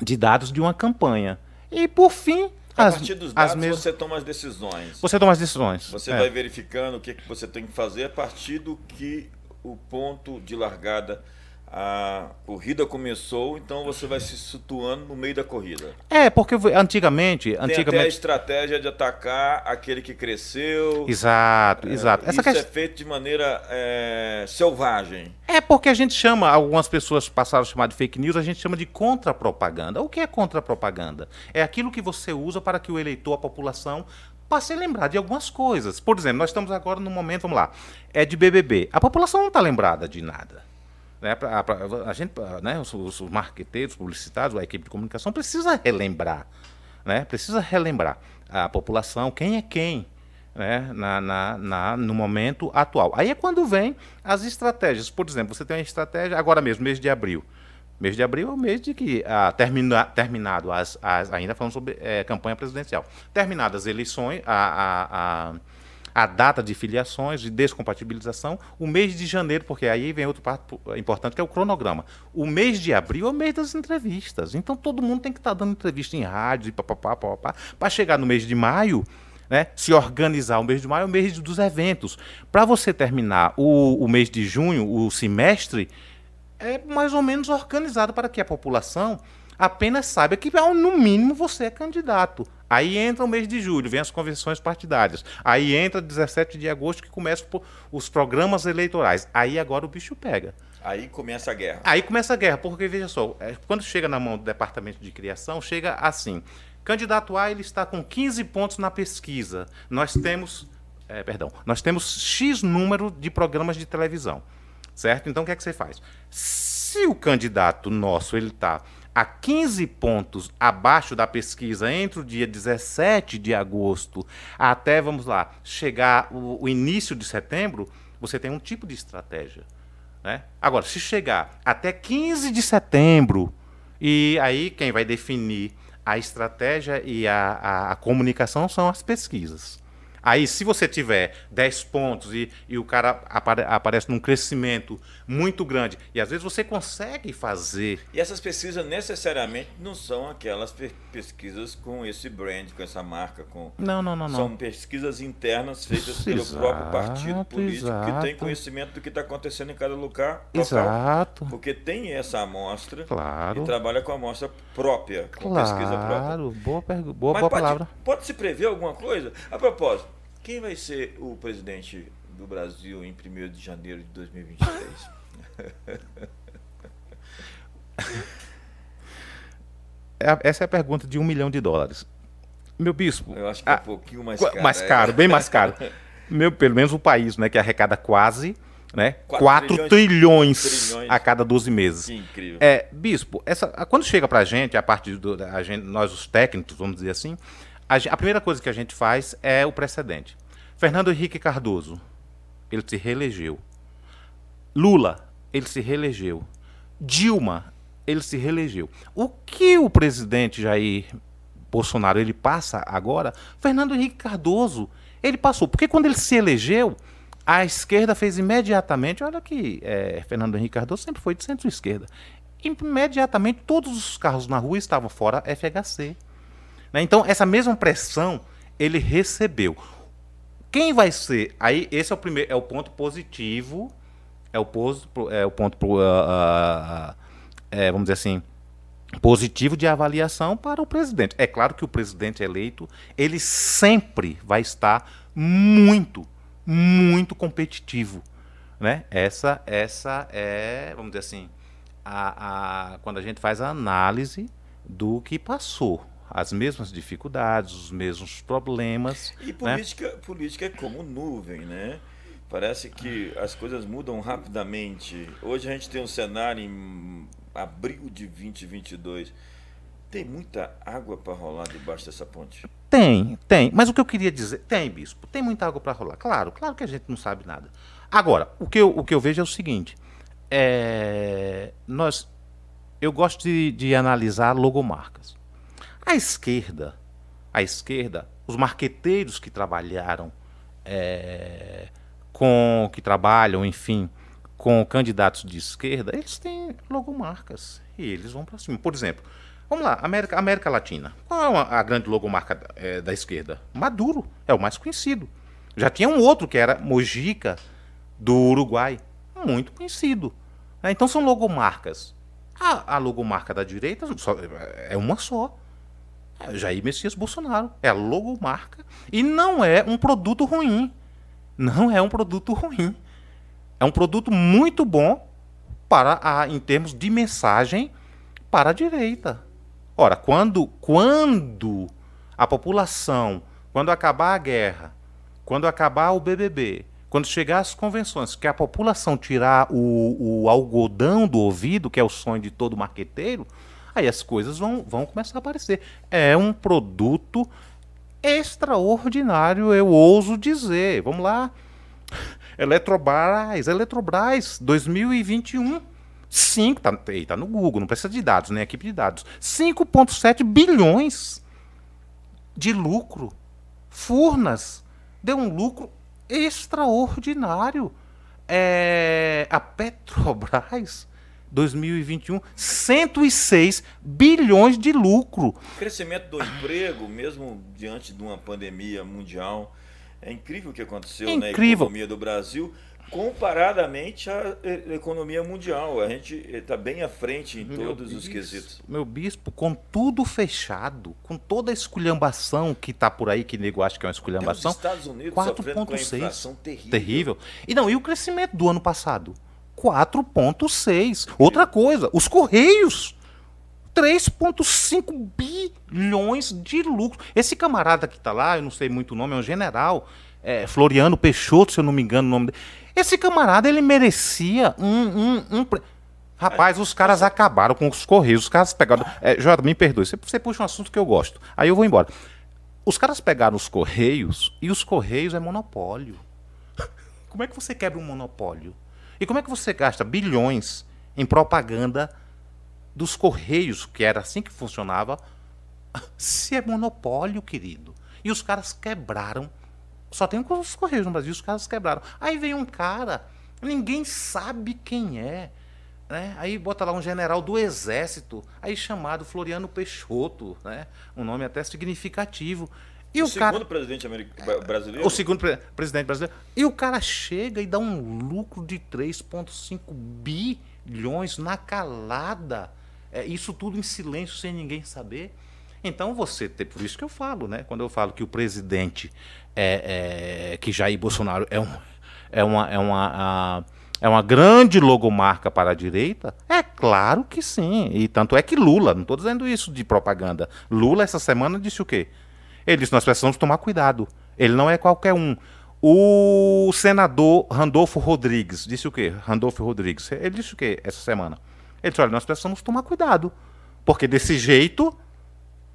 De dados de uma campanha. E, por fim, a as, partir dos dados, mes... você toma as decisões. Você toma as decisões. Você é. vai verificando o que, que você tem que fazer a partir do que o ponto de largada a corrida começou, então você vai se situando no meio da corrida. É, porque antigamente. Tem antigamente... a estratégia de atacar aquele que cresceu. Exato, é, exato. Essa isso é feito de maneira é, selvagem. É porque a gente chama, algumas pessoas passaram a chamar de fake news, a gente chama de contra-propaganda. O que é contra-propaganda? É aquilo que você usa para que o eleitor, a população, passe a lembrar de algumas coisas. Por exemplo, nós estamos agora no momento, vamos lá, é de BBB. A população não está lembrada de nada. Né, pra, pra, a gente, né, os, os marqueteiros, publicitários, a equipe de comunicação precisa relembrar, né, precisa relembrar a população quem é quem, né, na, na, na, no momento atual. Aí é quando vem as estratégias. Por exemplo, você tem uma estratégia agora mesmo, mês de abril. Mês de abril é o mês de que ah, termina, terminado as, as ainda falando sobre é, campanha presidencial, terminadas as eleições, a, a, a a data de filiações, de descompatibilização, o mês de janeiro, porque aí vem outro parte importante, que é o cronograma. O mês de abril é o mês das entrevistas. Então todo mundo tem que estar tá dando entrevista em rádio, para chegar no mês de maio, né, se organizar o mês de maio é o mês dos eventos. Para você terminar o, o mês de junho, o semestre, é mais ou menos organizado para que a população apenas saiba que, no mínimo, você é candidato. Aí entra o mês de julho, vem as convenções partidárias. Aí entra 17 de agosto, que começam os programas eleitorais. Aí agora o bicho pega. Aí começa a guerra. Aí começa a guerra, porque veja só, é, quando chega na mão do departamento de criação, chega assim: candidato A ele está com 15 pontos na pesquisa. Nós temos, é, perdão, nós temos X número de programas de televisão, certo? Então o que é que você faz? Se o candidato nosso ele está a 15 pontos abaixo da pesquisa entre o dia 17 de agosto até, vamos lá, chegar o, o início de setembro, você tem um tipo de estratégia. Né? Agora, se chegar até 15 de setembro, e aí quem vai definir a estratégia e a, a, a comunicação são as pesquisas. Aí, se você tiver 10 pontos e, e o cara apare, aparece num crescimento muito grande, e às vezes você consegue fazer. E essas pesquisas necessariamente não são aquelas pesquisas com esse brand, com essa marca. com Não, não, não. São não. pesquisas internas feitas pelo exato, próprio partido político exato. que tem conhecimento do que está acontecendo em cada lugar. Local, exato. Porque tem essa amostra claro. e trabalha com a amostra própria, com claro. pesquisa própria. Claro, boa, boa, boa pode, palavra. Pode se prever alguma coisa? A propósito, quem vai ser o presidente do Brasil em 1 de janeiro de 2023? É essa é a pergunta de um milhão de dólares. Meu bispo. Eu acho que é um pouquinho mais caro. Mais caro, é. bem mais caro. Meu, pelo menos o país, né, que arrecada quase né? 4, 4 trilhões, trilhões, a cada 12 meses. Que incrível. É, bispo, essa, quando chega pra gente, a parte do a gente, nós os técnicos, vamos dizer assim, a, a primeira coisa que a gente faz é o precedente. Fernando Henrique Cardoso, ele se reelegeu. Lula, ele se reelegeu. Dilma, ele se reelegeu. O que o presidente Jair Bolsonaro ele passa agora? Fernando Henrique Cardoso, ele passou. Porque quando ele se elegeu, a esquerda fez imediatamente. Olha que é, Fernando Henrique Cardoso sempre foi de centro-esquerda. Imediatamente todos os carros na rua estavam fora FHC. Né? Então, essa mesma pressão ele recebeu. Quem vai ser? Aí, esse é o primeiro, é o ponto positivo, é o, pos, é o ponto, uh, uh, é, vamos dizer assim, positivo de avaliação para o presidente. É claro que o presidente eleito, ele sempre vai estar muito, muito competitivo. Né? Essa, essa é, vamos dizer assim, a, a, quando a gente faz a análise do que passou as mesmas dificuldades, os mesmos problemas. E política, né? política é como nuvem, né? Parece que as coisas mudam rapidamente. Hoje a gente tem um cenário em abril de 2022. Tem muita água para rolar debaixo dessa ponte? Tem, tem. Mas o que eu queria dizer. Tem, bispo. Tem muita água para rolar. Claro, claro que a gente não sabe nada. Agora, o que eu, o que eu vejo é o seguinte. É, nós, eu gosto de, de analisar logomarcas. A esquerda, a esquerda, os marqueteiros que trabalharam é, com que trabalham, enfim, com candidatos de esquerda, eles têm logomarcas e eles vão para cima. Por exemplo, vamos lá, América, América Latina. Qual é a grande logomarca é, da esquerda? Maduro é o mais conhecido. Já tinha um outro que era Mojica do Uruguai, muito conhecido. Né? Então são logomarcas. A, a logomarca da direita é uma só. Jair Messias Bolsonaro. É a logomarca. E não é um produto ruim não é um produto ruim. É um produto muito bom para a, em termos de mensagem para a direita. Ora, quando, quando a população, quando acabar a guerra, quando acabar o BBB, quando chegar as convenções, que a população tirar o, o algodão do ouvido, que é o sonho de todo marqueteiro, aí as coisas vão, vão começar a aparecer. É um produto extraordinário, eu ouso dizer. Vamos lá. Eletrobras, Eletrobras 2021. 5, tá, tá no Google, não precisa de dados, nem equipe de dados. 5,7 bilhões de lucro. Furnas deu um lucro extraordinário. É, a Petrobras 2021, 106 bilhões de lucro. O crescimento do emprego, mesmo diante de uma pandemia mundial, é incrível o que aconteceu incrível. na economia do Brasil, comparadamente à economia mundial. A gente está bem à frente em meu todos bispo, os quesitos. Meu bispo, com tudo fechado, com toda a esculhambação que está por aí, que nego acha que é uma esculhambação. Os Estados Unidos 4,6. Terrível. terrível. E não, e o crescimento do ano passado? 4,6. Outra coisa, os Correios. 3,5 bilhões de lucro. Esse camarada que está lá, eu não sei muito o nome, é um general, é, Floriano Peixoto, se eu não me engano o nome dele. Esse camarada, ele merecia um. um, um... Rapaz, os caras acabaram com os Correios. Os caras pegaram. É, Jota, me perdoe, você, você puxa um assunto que eu gosto. Aí eu vou embora. Os caras pegaram os Correios e os Correios é monopólio. Como é que você quebra um monopólio? E como é que você gasta bilhões em propaganda dos Correios, que era assim que funcionava, se é monopólio, querido? E os caras quebraram. Só tem os Correios no Brasil, os caras quebraram. Aí vem um cara, ninguém sabe quem é. Né? Aí bota lá um general do exército, aí chamado Floriano Peixoto, né? um nome até significativo. E o, o segundo cara, presidente brasileiro? O segundo pre presidente brasileiro. E o cara chega e dá um lucro de 3,5 bilhões na calada. É, isso tudo em silêncio, sem ninguém saber. Então você tem, por isso que eu falo, né? Quando eu falo que o presidente é, é que Jair Bolsonaro é, um, é uma, é uma é uma grande logomarca para a direita? É claro que sim. E tanto é que Lula, não estou dizendo isso de propaganda. Lula essa semana disse o quê? Ele disse: nós precisamos tomar cuidado. Ele não é qualquer um. O senador Randolfo Rodrigues disse o quê? Randolfo Rodrigues. Ele disse o quê essa semana? Ele disse: olha, nós precisamos tomar cuidado. Porque desse jeito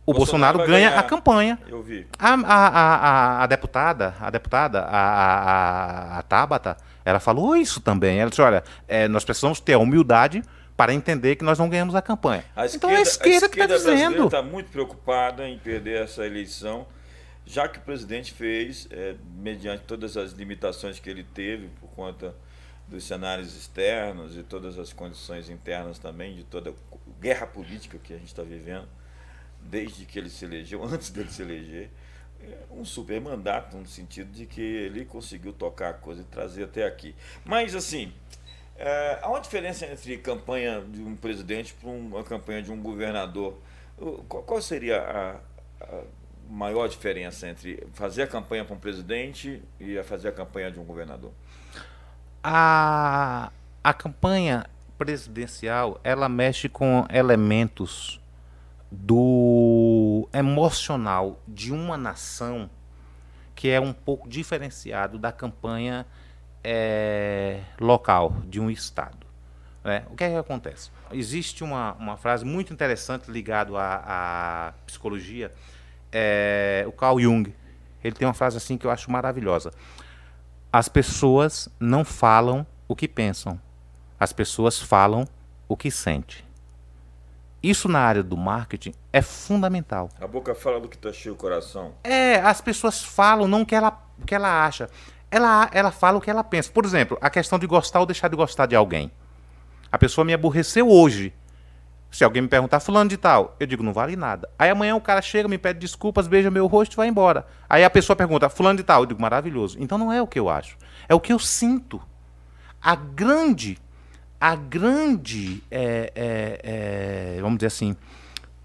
o Bolsonaro, Bolsonaro ganha a campanha. Eu vi. A, a, a, a deputada, a deputada, a, a, a Tabata, ela falou isso também. Ela disse: olha, é, nós precisamos ter a humildade para entender que nós não ganhamos a campanha. A esquerda, então é a esquerda, a que está dizendo. está muito preocupada em perder essa eleição, já que o presidente fez, é, mediante todas as limitações que ele teve por conta dos cenários externos e todas as condições internas também, de toda a guerra política que a gente está vivendo, desde que ele se elegeu, antes dele se eleger, é um super mandato, no sentido de que ele conseguiu tocar a coisa e trazer até aqui. Mas, assim, é, há uma diferença entre campanha de um presidente para uma campanha de um governador. Qual, qual seria a, a, maior diferença entre fazer a campanha para um presidente e a fazer a campanha de um governador? A, a campanha presidencial ela mexe com elementos do emocional de uma nação que é um pouco diferenciado da campanha é, local de um estado. Né? O que, é que acontece? Existe uma, uma frase muito interessante ligada à, à psicologia. É, o Carl Jung, ele tem uma frase assim que eu acho maravilhosa. As pessoas não falam o que pensam, as pessoas falam o que sentem. Isso na área do marketing é fundamental. A boca fala do que está cheio o coração. É, as pessoas falam não o que ela, o que ela acha. Ela, ela fala o que ela pensa. Por exemplo, a questão de gostar ou deixar de gostar de alguém. A pessoa me aborreceu hoje. Se alguém me perguntar, fulano de tal, eu digo, não vale nada. Aí amanhã o cara chega, me pede desculpas, beija meu rosto e vai embora. Aí a pessoa pergunta, fulano de tal, eu digo, maravilhoso. Então não é o que eu acho, é o que eu sinto. A grande, a grande, é, é, é, vamos dizer assim,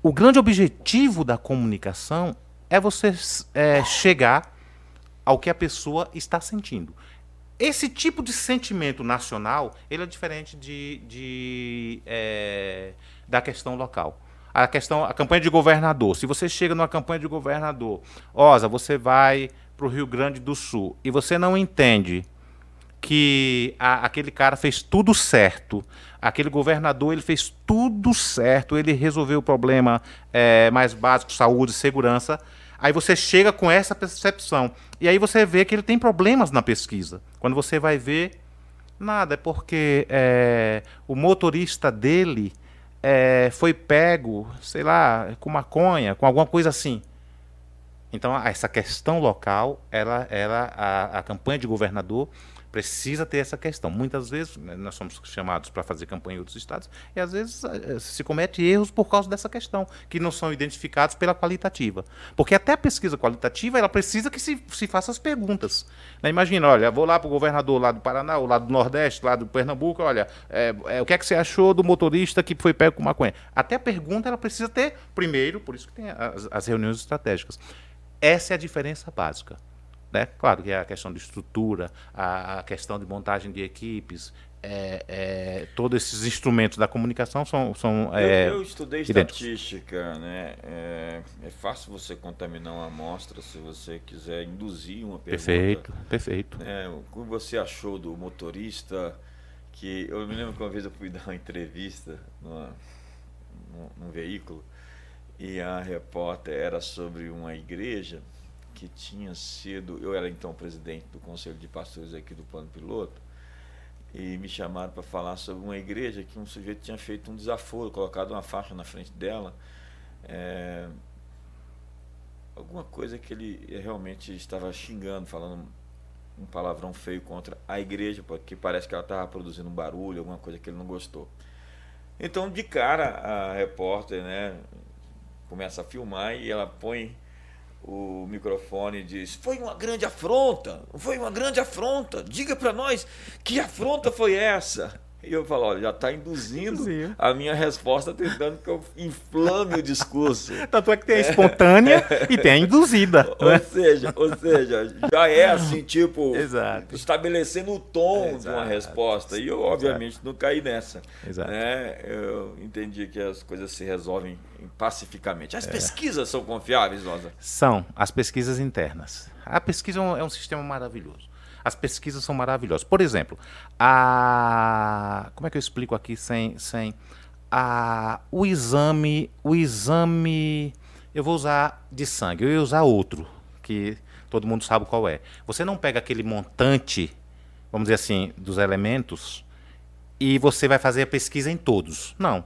o grande objetivo da comunicação é você é, chegar ao que a pessoa está sentindo. Esse tipo de sentimento nacional, ele é diferente de, de é, da questão local. A questão, a campanha de governador. Se você chega numa campanha de governador, Osa, você vai para o Rio Grande do Sul e você não entende que a, aquele cara fez tudo certo, aquele governador ele fez tudo certo, ele resolveu o problema é, mais básico, saúde, segurança. Aí você chega com essa percepção e aí você vê que ele tem problemas na pesquisa. Quando você vai ver nada, é porque é, o motorista dele é, foi pego, sei lá, com maconha, com alguma coisa assim. Então, essa questão local, ela, ela a, a campanha de governador precisa ter essa questão. Muitas vezes né, nós somos chamados para fazer campanha em outros estados e às vezes eh, se comete erros por causa dessa questão, que não são identificados pela qualitativa. Porque até a pesquisa qualitativa, ela precisa que se, se faça as perguntas. Né? Imagina, olha, vou lá para o governador lá do Paraná, ou lá do Nordeste, lá do Pernambuco, olha, é, é, o que é que você achou do motorista que foi pego com maconha? Até a pergunta, ela precisa ter, primeiro, por isso que tem as, as reuniões estratégicas. Essa é a diferença básica. Né? Claro que a questão de estrutura, a, a questão de montagem de equipes, é, é, todos esses instrumentos da comunicação são. são eu, é, eu estudei idênticos. estatística, né? É, é, fácil você contaminar uma amostra se você quiser induzir uma pergunta. Perfeito, perfeito. É, o que você achou do motorista? Que eu me lembro que uma vez eu fui dar uma entrevista numa, num, num veículo e a repórter era sobre uma igreja que tinha sido. Eu era então presidente do Conselho de Pastores aqui do Plano Piloto, e me chamaram para falar sobre uma igreja que um sujeito tinha feito um desaforo, colocado uma faixa na frente dela. É, alguma coisa que ele realmente estava xingando, falando um palavrão feio contra a igreja, porque parece que ela estava produzindo um barulho, alguma coisa que ele não gostou. Então, de cara, a repórter né, começa a filmar e ela põe o microfone e diz: Foi uma grande afronta, foi uma grande afronta. Diga para nós que afronta foi essa. E eu falo, olha, já está induzindo a minha resposta, tentando que eu inflame o discurso. Tanto é que tem a espontânea e tem a induzida. ou, né? seja, ou seja, já é assim, tipo, Exato. estabelecendo o tom Exato. de uma resposta. E eu, obviamente, Exato. não caí nessa. Exato. Né? Eu entendi que as coisas se resolvem pacificamente. As é. pesquisas são confiáveis, Rosa? São, as pesquisas internas. A pesquisa é um é sistema maravilhoso. As pesquisas são maravilhosas. Por exemplo, a como é que eu explico aqui sem sem a o exame, o exame eu vou usar de sangue, eu ia usar outro que todo mundo sabe qual é. Você não pega aquele montante, vamos dizer assim, dos elementos e você vai fazer a pesquisa em todos. Não.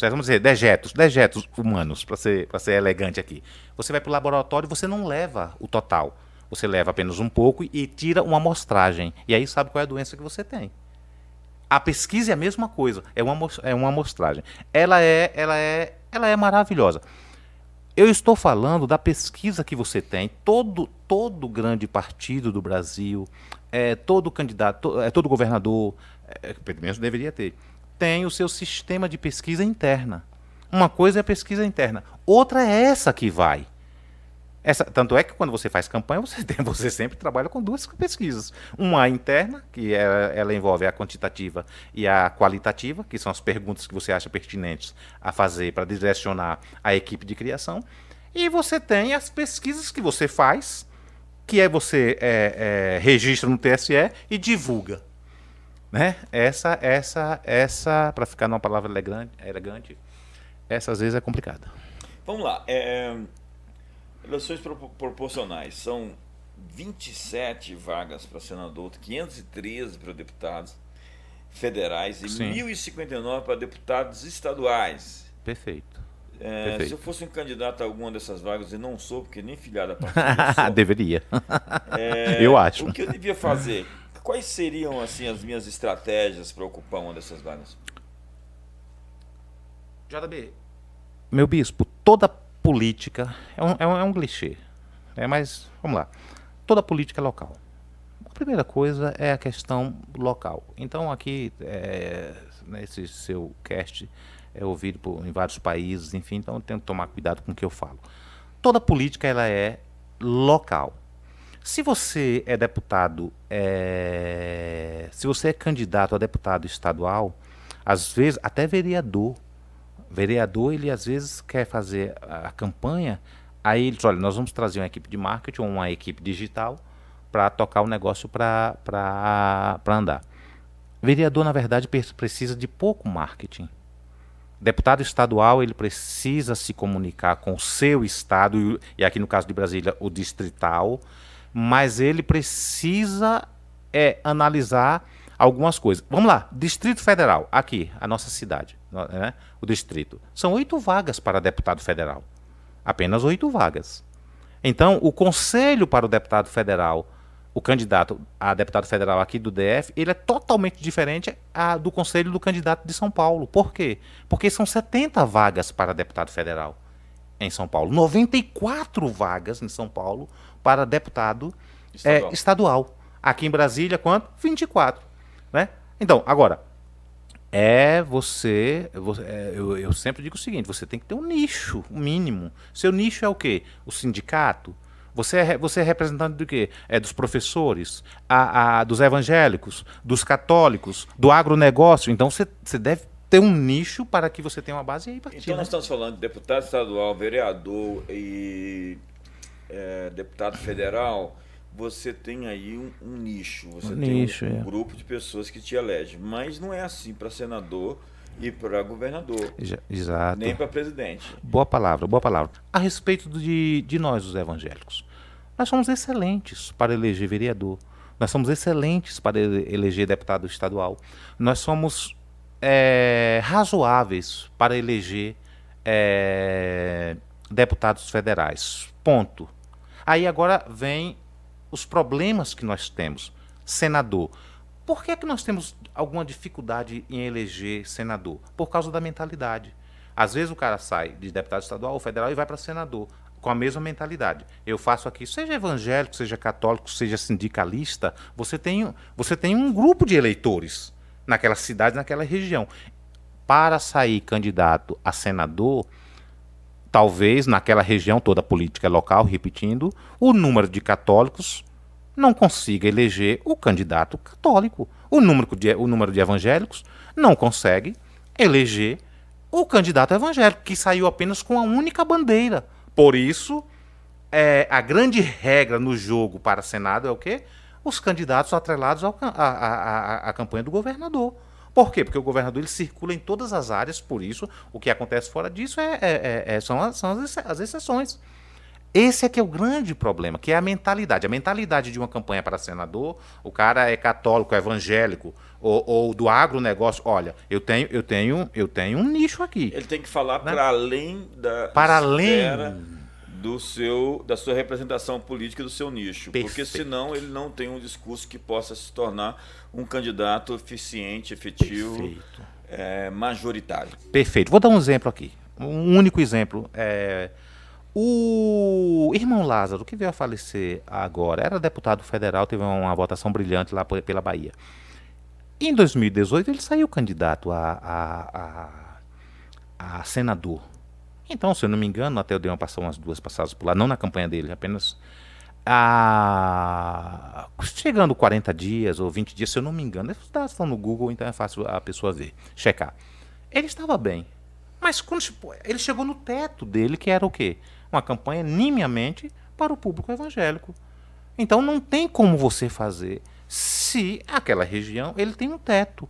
Vamos dizer, dejetos, dejetos humanos, para ser, ser elegante aqui. Você vai para o laboratório e você não leva o total. Você leva apenas um pouco e tira uma amostragem. E aí sabe qual é a doença que você tem. A pesquisa é a mesma coisa, é uma, é uma amostragem. Ela é, ela, é, ela é maravilhosa. Eu estou falando da pesquisa que você tem. Todo, todo grande partido do Brasil, é, todo candidato, é, todo governador, é, pelo menos deveria ter, tem o seu sistema de pesquisa interna. Uma coisa é a pesquisa interna, outra é essa que vai. Essa, tanto é que quando você faz campanha, você, tem, você sempre trabalha com duas pesquisas. Uma interna, que é, ela envolve a quantitativa e a qualitativa, que são as perguntas que você acha pertinentes a fazer para direcionar a equipe de criação. E você tem as pesquisas que você faz, que é você é, é, registra no TSE e divulga. Né? Essa, essa, essa, para ficar numa palavra elegante, essa às vezes é complicada. Vamos lá. É, eleições proporcionais são 27 vagas para senador, 513 para deputados federais e Sim. 1.059 para deputados estaduais. Perfeito. É, Perfeito. Se eu fosse um candidato a alguma dessas vagas, e não sou, porque nem filiado a partido Deveria. É, eu acho. O que eu devia fazer? Quais seriam assim as minhas estratégias para ocupar uma dessas vagas? JB, meu bispo, toda política é um, é um, é um clichê. É, mas, vamos lá. Toda política é local. A primeira coisa é a questão local. Então, aqui, é, nesse seu cast, é ouvido por, em vários países, enfim, então eu tenho que tomar cuidado com o que eu falo. Toda política ela é local. Se você é deputado, é, se você é candidato a deputado estadual, às vezes até vereador, vereador ele às vezes quer fazer a campanha, aí ele diz, olha, nós vamos trazer uma equipe de marketing ou uma equipe digital para tocar o negócio para andar. Vereador, na verdade, precisa de pouco marketing deputado estadual ele precisa se comunicar com o seu estado e aqui no caso de Brasília o distrital, mas ele precisa é analisar algumas coisas. Vamos lá, Distrito Federal, aqui a nossa cidade, né? o distrito, são oito vagas para deputado federal, apenas oito vagas. Então o conselho para o deputado federal o candidato a deputado federal aqui do DF, ele é totalmente diferente a, do conselho do candidato de São Paulo. Por quê? Porque são 70 vagas para deputado federal em São Paulo, 94 vagas em São Paulo para deputado estadual. É, estadual. Aqui em Brasília, quanto? 24. Né? Então, agora, é você. você é, eu, eu sempre digo o seguinte: você tem que ter um nicho, o um mínimo. Seu nicho é o quê? O sindicato? Você é, você é representante do quê? É dos professores, a, a, dos evangélicos, dos católicos, do agronegócio. Então você, você deve ter um nicho para que você tenha uma base e aí partir, Então nós né? estamos falando de deputado estadual, vereador e é, deputado federal. Você tem aí um, um nicho, você um tem nicho, um, um é. grupo de pessoas que te elegem. Mas não é assim para senador e para governador. Exato. Nem para presidente. Boa palavra, boa palavra. A respeito de, de nós, os evangélicos, nós somos excelentes para eleger vereador. Nós somos excelentes para eleger deputado estadual. Nós somos é, razoáveis para eleger é, deputados federais. Ponto. Aí agora vem os problemas que nós temos. Senador. Por que, é que nós temos alguma dificuldade em eleger senador? Por causa da mentalidade. Às vezes o cara sai de deputado estadual ou federal e vai para senador com a mesma mentalidade. Eu faço aqui, seja evangélico, seja católico, seja sindicalista, você tem, você tem um grupo de eleitores naquela cidade, naquela região. Para sair candidato a senador, talvez naquela região toda política local, repetindo, o número de católicos não consiga eleger o candidato católico. O número de, o número de evangélicos não consegue eleger o candidato evangélico, que saiu apenas com a única bandeira. Por isso, é, a grande regra no jogo para Senado é o quê? Os candidatos atrelados à campanha do governador. Por quê? Porque o governador ele circula em todas as áreas, por isso o que acontece fora disso é, é, é, é são, as, são as exceções. Esse é que é o grande problema, que é a mentalidade. A mentalidade de uma campanha para senador, o cara é católico, é evangélico, ou, ou, do agronegócio. Olha, eu tenho, eu tenho, eu tenho um nicho aqui. Ele tem que falar né? para além da para além do seu da sua representação política do seu nicho, Perfeito. porque senão ele não tem um discurso que possa se tornar um candidato eficiente, efetivo, é, majoritário. Perfeito. Vou dar um exemplo aqui, um único exemplo. É, o irmão Lázaro, que veio a falecer agora, era deputado federal, teve uma votação brilhante lá pela Bahia. Em 2018, ele saiu candidato a, a, a, a senador. Então, se eu não me engano, até eu uma passada, umas duas passadas por lá, não na campanha dele, apenas a... chegando 40 dias ou 20 dias, se eu não me engano, os dados estão no Google, então é fácil a pessoa ver, checar. Ele estava bem, mas quando ele chegou no teto dele, que era o quê? uma campanha nimiamente para o público evangélico. Então não tem como você fazer se aquela região ele tem um teto.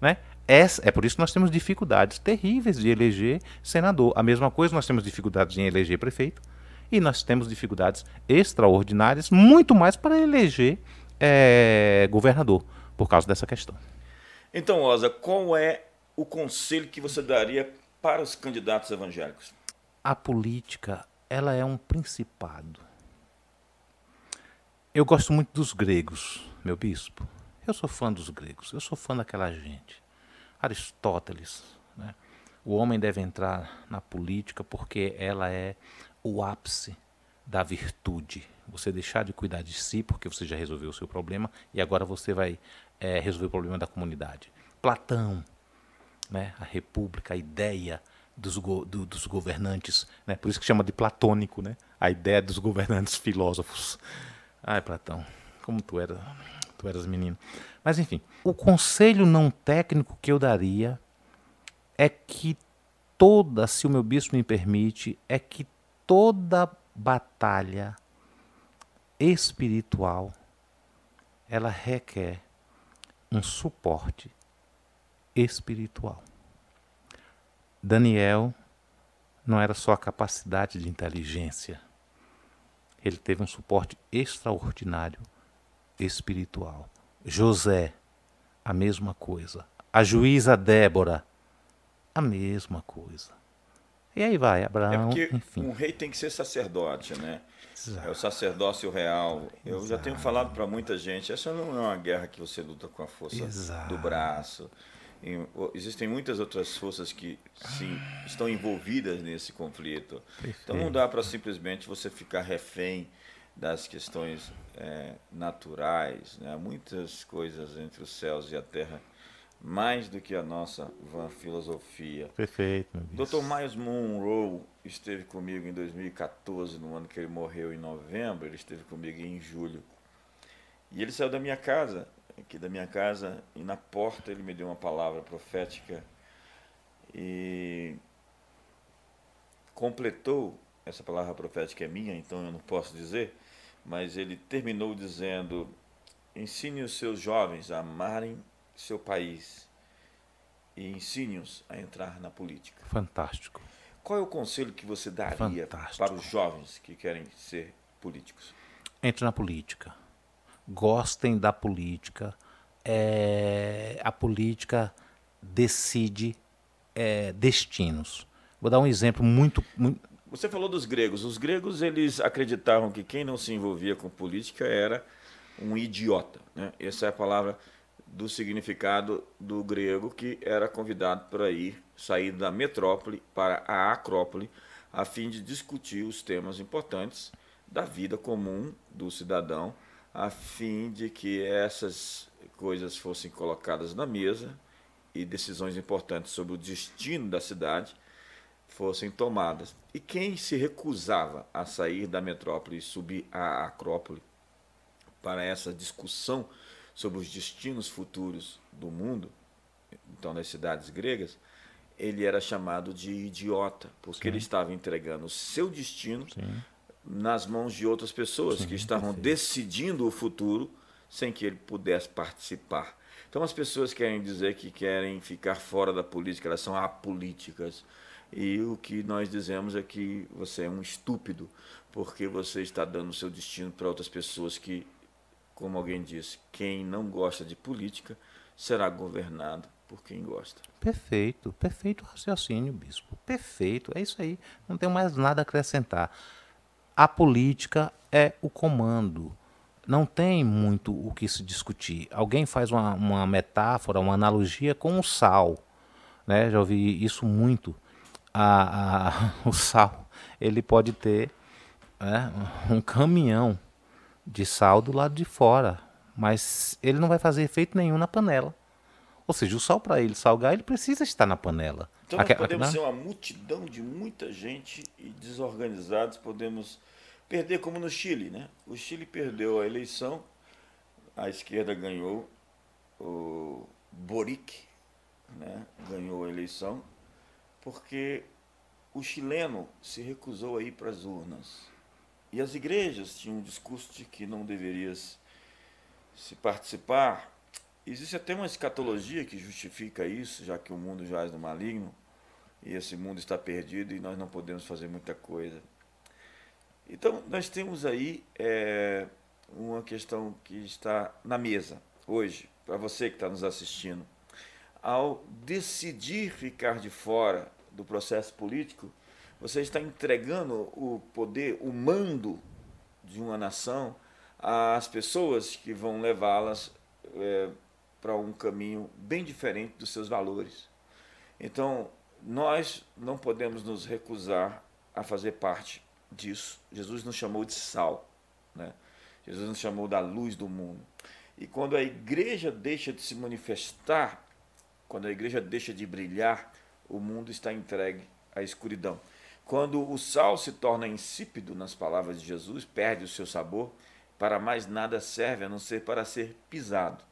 Né? Essa, é por isso que nós temos dificuldades terríveis de eleger senador. A mesma coisa nós temos dificuldades em eleger prefeito e nós temos dificuldades extraordinárias, muito mais para eleger é, governador, por causa dessa questão. Então, Osa, qual é o conselho que você daria para os candidatos evangélicos? A política, ela é um principado. Eu gosto muito dos gregos, meu bispo. Eu sou fã dos gregos, eu sou fã daquela gente. Aristóteles, né? O homem deve entrar na política porque ela é o ápice da virtude. Você deixar de cuidar de si porque você já resolveu o seu problema e agora você vai é, resolver o problema da comunidade. Platão, né? a república, a ideia dos, go do, dos governantes, né? por isso que chama de platônico, né? a ideia dos governantes filósofos. Ai, Platão, como tu era, tu eras menino. Mas enfim, o conselho não técnico que eu daria é que toda, se o meu bispo me permite, é que toda batalha espiritual ela requer um suporte espiritual. Daniel não era só a capacidade de inteligência, ele teve um suporte extraordinário espiritual. José, a mesma coisa. A juíza Débora, a mesma coisa. E aí vai, Abraão. É porque um rei tem que ser sacerdote, né? Exato. É o sacerdócio real. Eu Exato. já tenho falado para muita gente, essa não é uma guerra que você luta com a força Exato. do braço. existem muitas outras forças que sim, estão envolvidas nesse conflito. Perfeito. Então não dá para simplesmente você ficar refém das questões é, naturais. Né? Há muitas coisas entre os céus e a terra mais do que a nossa van filosofia. Perfeito. Dr. Miles Monroe esteve comigo em 2014, no ano que ele morreu em novembro, ele esteve comigo em julho. E ele saiu da minha casa, aqui da minha casa, e na porta ele me deu uma palavra profética e completou, essa palavra profética é minha, então eu não posso dizer, mas ele terminou dizendo: ensine os seus jovens a amarem seu país e ensine-os a entrar na política. Fantástico. Qual é o conselho que você daria Fantástico. para os jovens que querem ser políticos? Entre na política. Gostem da política. É, a política decide é, destinos. Vou dar um exemplo muito, muito. Você falou dos gregos. Os gregos eles acreditavam que quem não se envolvia com política era um idiota. Né? Essa é a palavra do significado do grego que era convidado para ir sair da metrópole para a acrópole a fim de discutir os temas importantes da vida comum do cidadão, a fim de que essas coisas fossem colocadas na mesa e decisões importantes sobre o destino da cidade fossem tomadas. E quem se recusava a sair da metrópole e subir à acrópole para essa discussão sobre os destinos futuros do mundo, então nas cidades gregas, ele era chamado de idiota, porque Sim. ele estava entregando o seu destino Sim. nas mãos de outras pessoas Sim, que estavam decidindo o futuro sem que ele pudesse participar. Então as pessoas querem dizer que querem ficar fora da política, elas são apolíticas. E o que nós dizemos é que você é um estúpido, porque você está dando seu destino para outras pessoas que como alguém disse, quem não gosta de política será governado por quem gosta. Perfeito, perfeito raciocínio, bispo. Perfeito, é isso aí. Não tenho mais nada a acrescentar. A política é o comando. Não tem muito o que se discutir. Alguém faz uma, uma metáfora, uma analogia com o sal. Né? Já ouvi isso muito. A, a, o sal ele pode ter né, um caminhão de sal do lado de fora, mas ele não vai fazer efeito nenhum na panela. Ou seja, o sal para ele salgar, ele precisa estar na panela. Então nós podemos ser uma multidão de muita gente e desorganizados, podemos perder como no Chile, né? O Chile perdeu a eleição, a esquerda ganhou, o Boric né, ganhou a eleição, porque o chileno se recusou a ir para as urnas. e as igrejas tinham um discurso de que não deverias se participar. Existe até uma escatologia que justifica isso, já que o mundo jaz no maligno e esse mundo está perdido e nós não podemos fazer muita coisa. Então, nós temos aí é, uma questão que está na mesa hoje, para você que está nos assistindo. Ao decidir ficar de fora do processo político, você está entregando o poder, o mando de uma nação às pessoas que vão levá-las é, para um caminho bem diferente dos seus valores. Então, nós não podemos nos recusar a fazer parte disso. Jesus nos chamou de sal, né? Jesus nos chamou da luz do mundo. E quando a igreja deixa de se manifestar, quando a igreja deixa de brilhar, o mundo está entregue à escuridão. Quando o sal se torna insípido, nas palavras de Jesus, perde o seu sabor, para mais nada serve a não ser para ser pisado.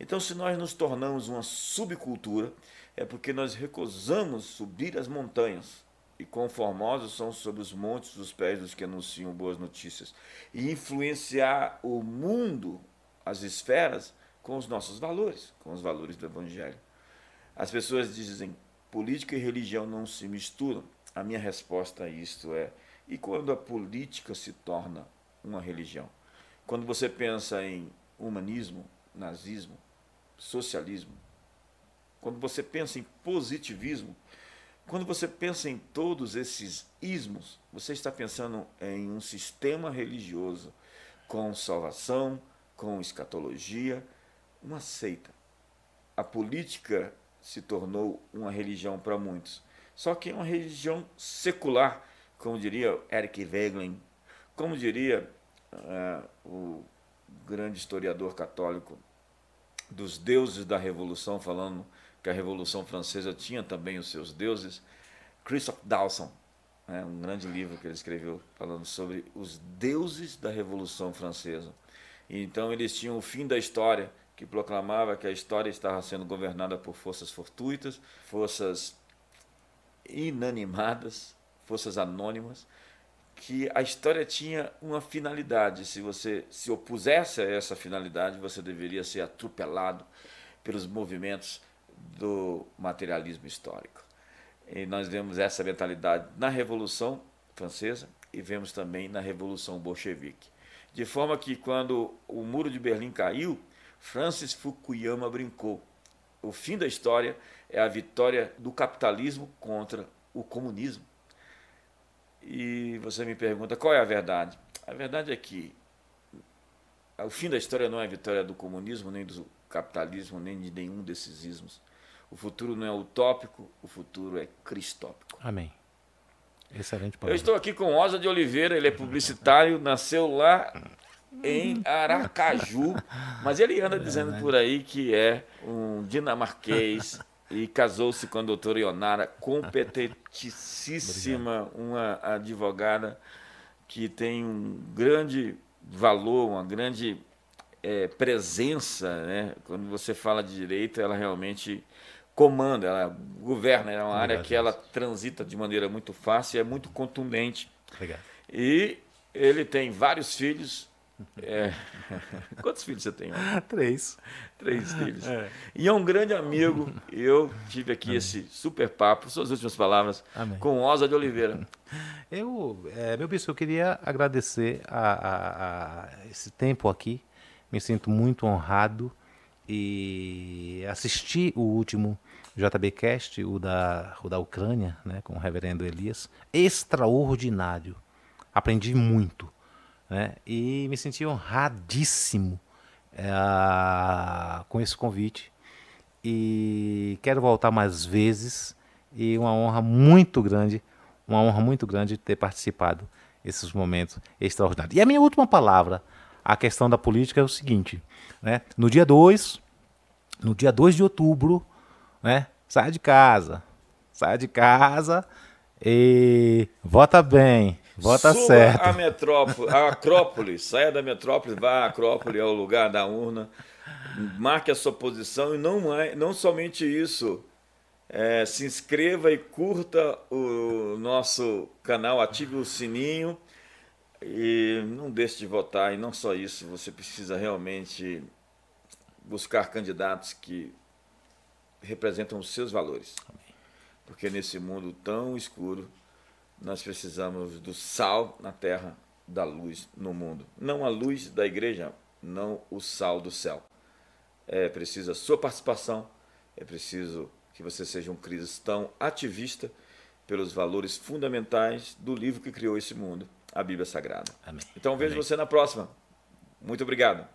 Então, se nós nos tornamos uma subcultura, é porque nós recusamos subir as montanhas, e conformosos são sobre os montes os pés dos que anunciam boas notícias, e influenciar o mundo, as esferas, com os nossos valores, com os valores do Evangelho. As pessoas dizem, política e religião não se misturam. A minha resposta a isto é, e quando a política se torna uma religião? Quando você pensa em humanismo, nazismo, socialismo, quando você pensa em positivismo, quando você pensa em todos esses ismos, você está pensando em um sistema religioso com salvação, com escatologia, uma seita. A política se tornou uma religião para muitos, só que é uma religião secular, como diria Eric Wegelin, como diria uh, o grande historiador católico dos deuses da Revolução, falando que a Revolução Francesa tinha também os seus deuses, Christoph Dawson, né, um grande livro que ele escreveu falando sobre os deuses da Revolução Francesa. Então eles tinham o fim da história, que proclamava que a história estava sendo governada por forças fortuitas, forças inanimadas, forças anônimas, que a história tinha uma finalidade. Se você se opusesse a essa finalidade, você deveria ser atropelado pelos movimentos do materialismo histórico. E nós vemos essa mentalidade na Revolução Francesa e vemos também na Revolução Bolchevique. De forma que quando o Muro de Berlim caiu, Francis Fukuyama brincou. O fim da história é a vitória do capitalismo contra o comunismo. E você me pergunta qual é a verdade? A verdade é que o fim da história não é a vitória do comunismo, nem do capitalismo, nem de nenhum desses ismos. O futuro não é utópico, o futuro é cristópico. Amém. Excelente palavra. Eu estou aqui com Rosa de Oliveira, ele é publicitário, nasceu lá em Aracaju, mas ele anda dizendo por aí que é um dinamarquês e casou-se com a doutora Ionara, competentíssima, uma advogada que tem um grande valor, uma grande é, presença, né? Quando você fala de direito, ela realmente comanda, ela governa, é uma área que ela transita de maneira muito fácil e é muito contundente. Legal. E ele tem vários filhos. É... Quantos filhos você tem? Três. Três filhos. É. E é um grande amigo. Eu tive aqui Amém. esse super papo, suas últimas palavras, Amém. com Osa de Oliveira. Eu, é, meu bispo, eu queria agradecer a, a, a esse tempo aqui. Me sinto muito honrado e assisti o último JBcast, o da, o da Ucrânia, né, com o reverendo Elias. Extraordinário. Aprendi muito. Né, e me senti honradíssimo é, com esse convite. E quero voltar mais vezes. E uma honra muito grande, uma honra muito grande ter participado desses momentos extraordinários. E a minha última palavra, a questão da política é o seguinte: né? No dia 2, no dia 2 de outubro, né? Saia de casa. Saia de casa e vota bem, vota Suba certo. a metrópole, a Acrópole, saia da metrópole, vá à Acrópole, é o lugar da urna, marque a sua posição e não, é, não somente isso, é, se inscreva e curta o nosso canal, ative o sininho, E não deixe de votar, e não só isso, você precisa realmente buscar candidatos que representam os seus valores. Porque nesse mundo tão escuro, nós precisamos do sal na terra, da luz no mundo. Não a luz da igreja, não o sal do céu. É preciso a sua participação, é preciso que você seja um cristão ativista pelos valores fundamentais do livro que criou esse mundo, a Bíblia Sagrada. Amém. Então vejo Amém. você na próxima. Muito obrigado.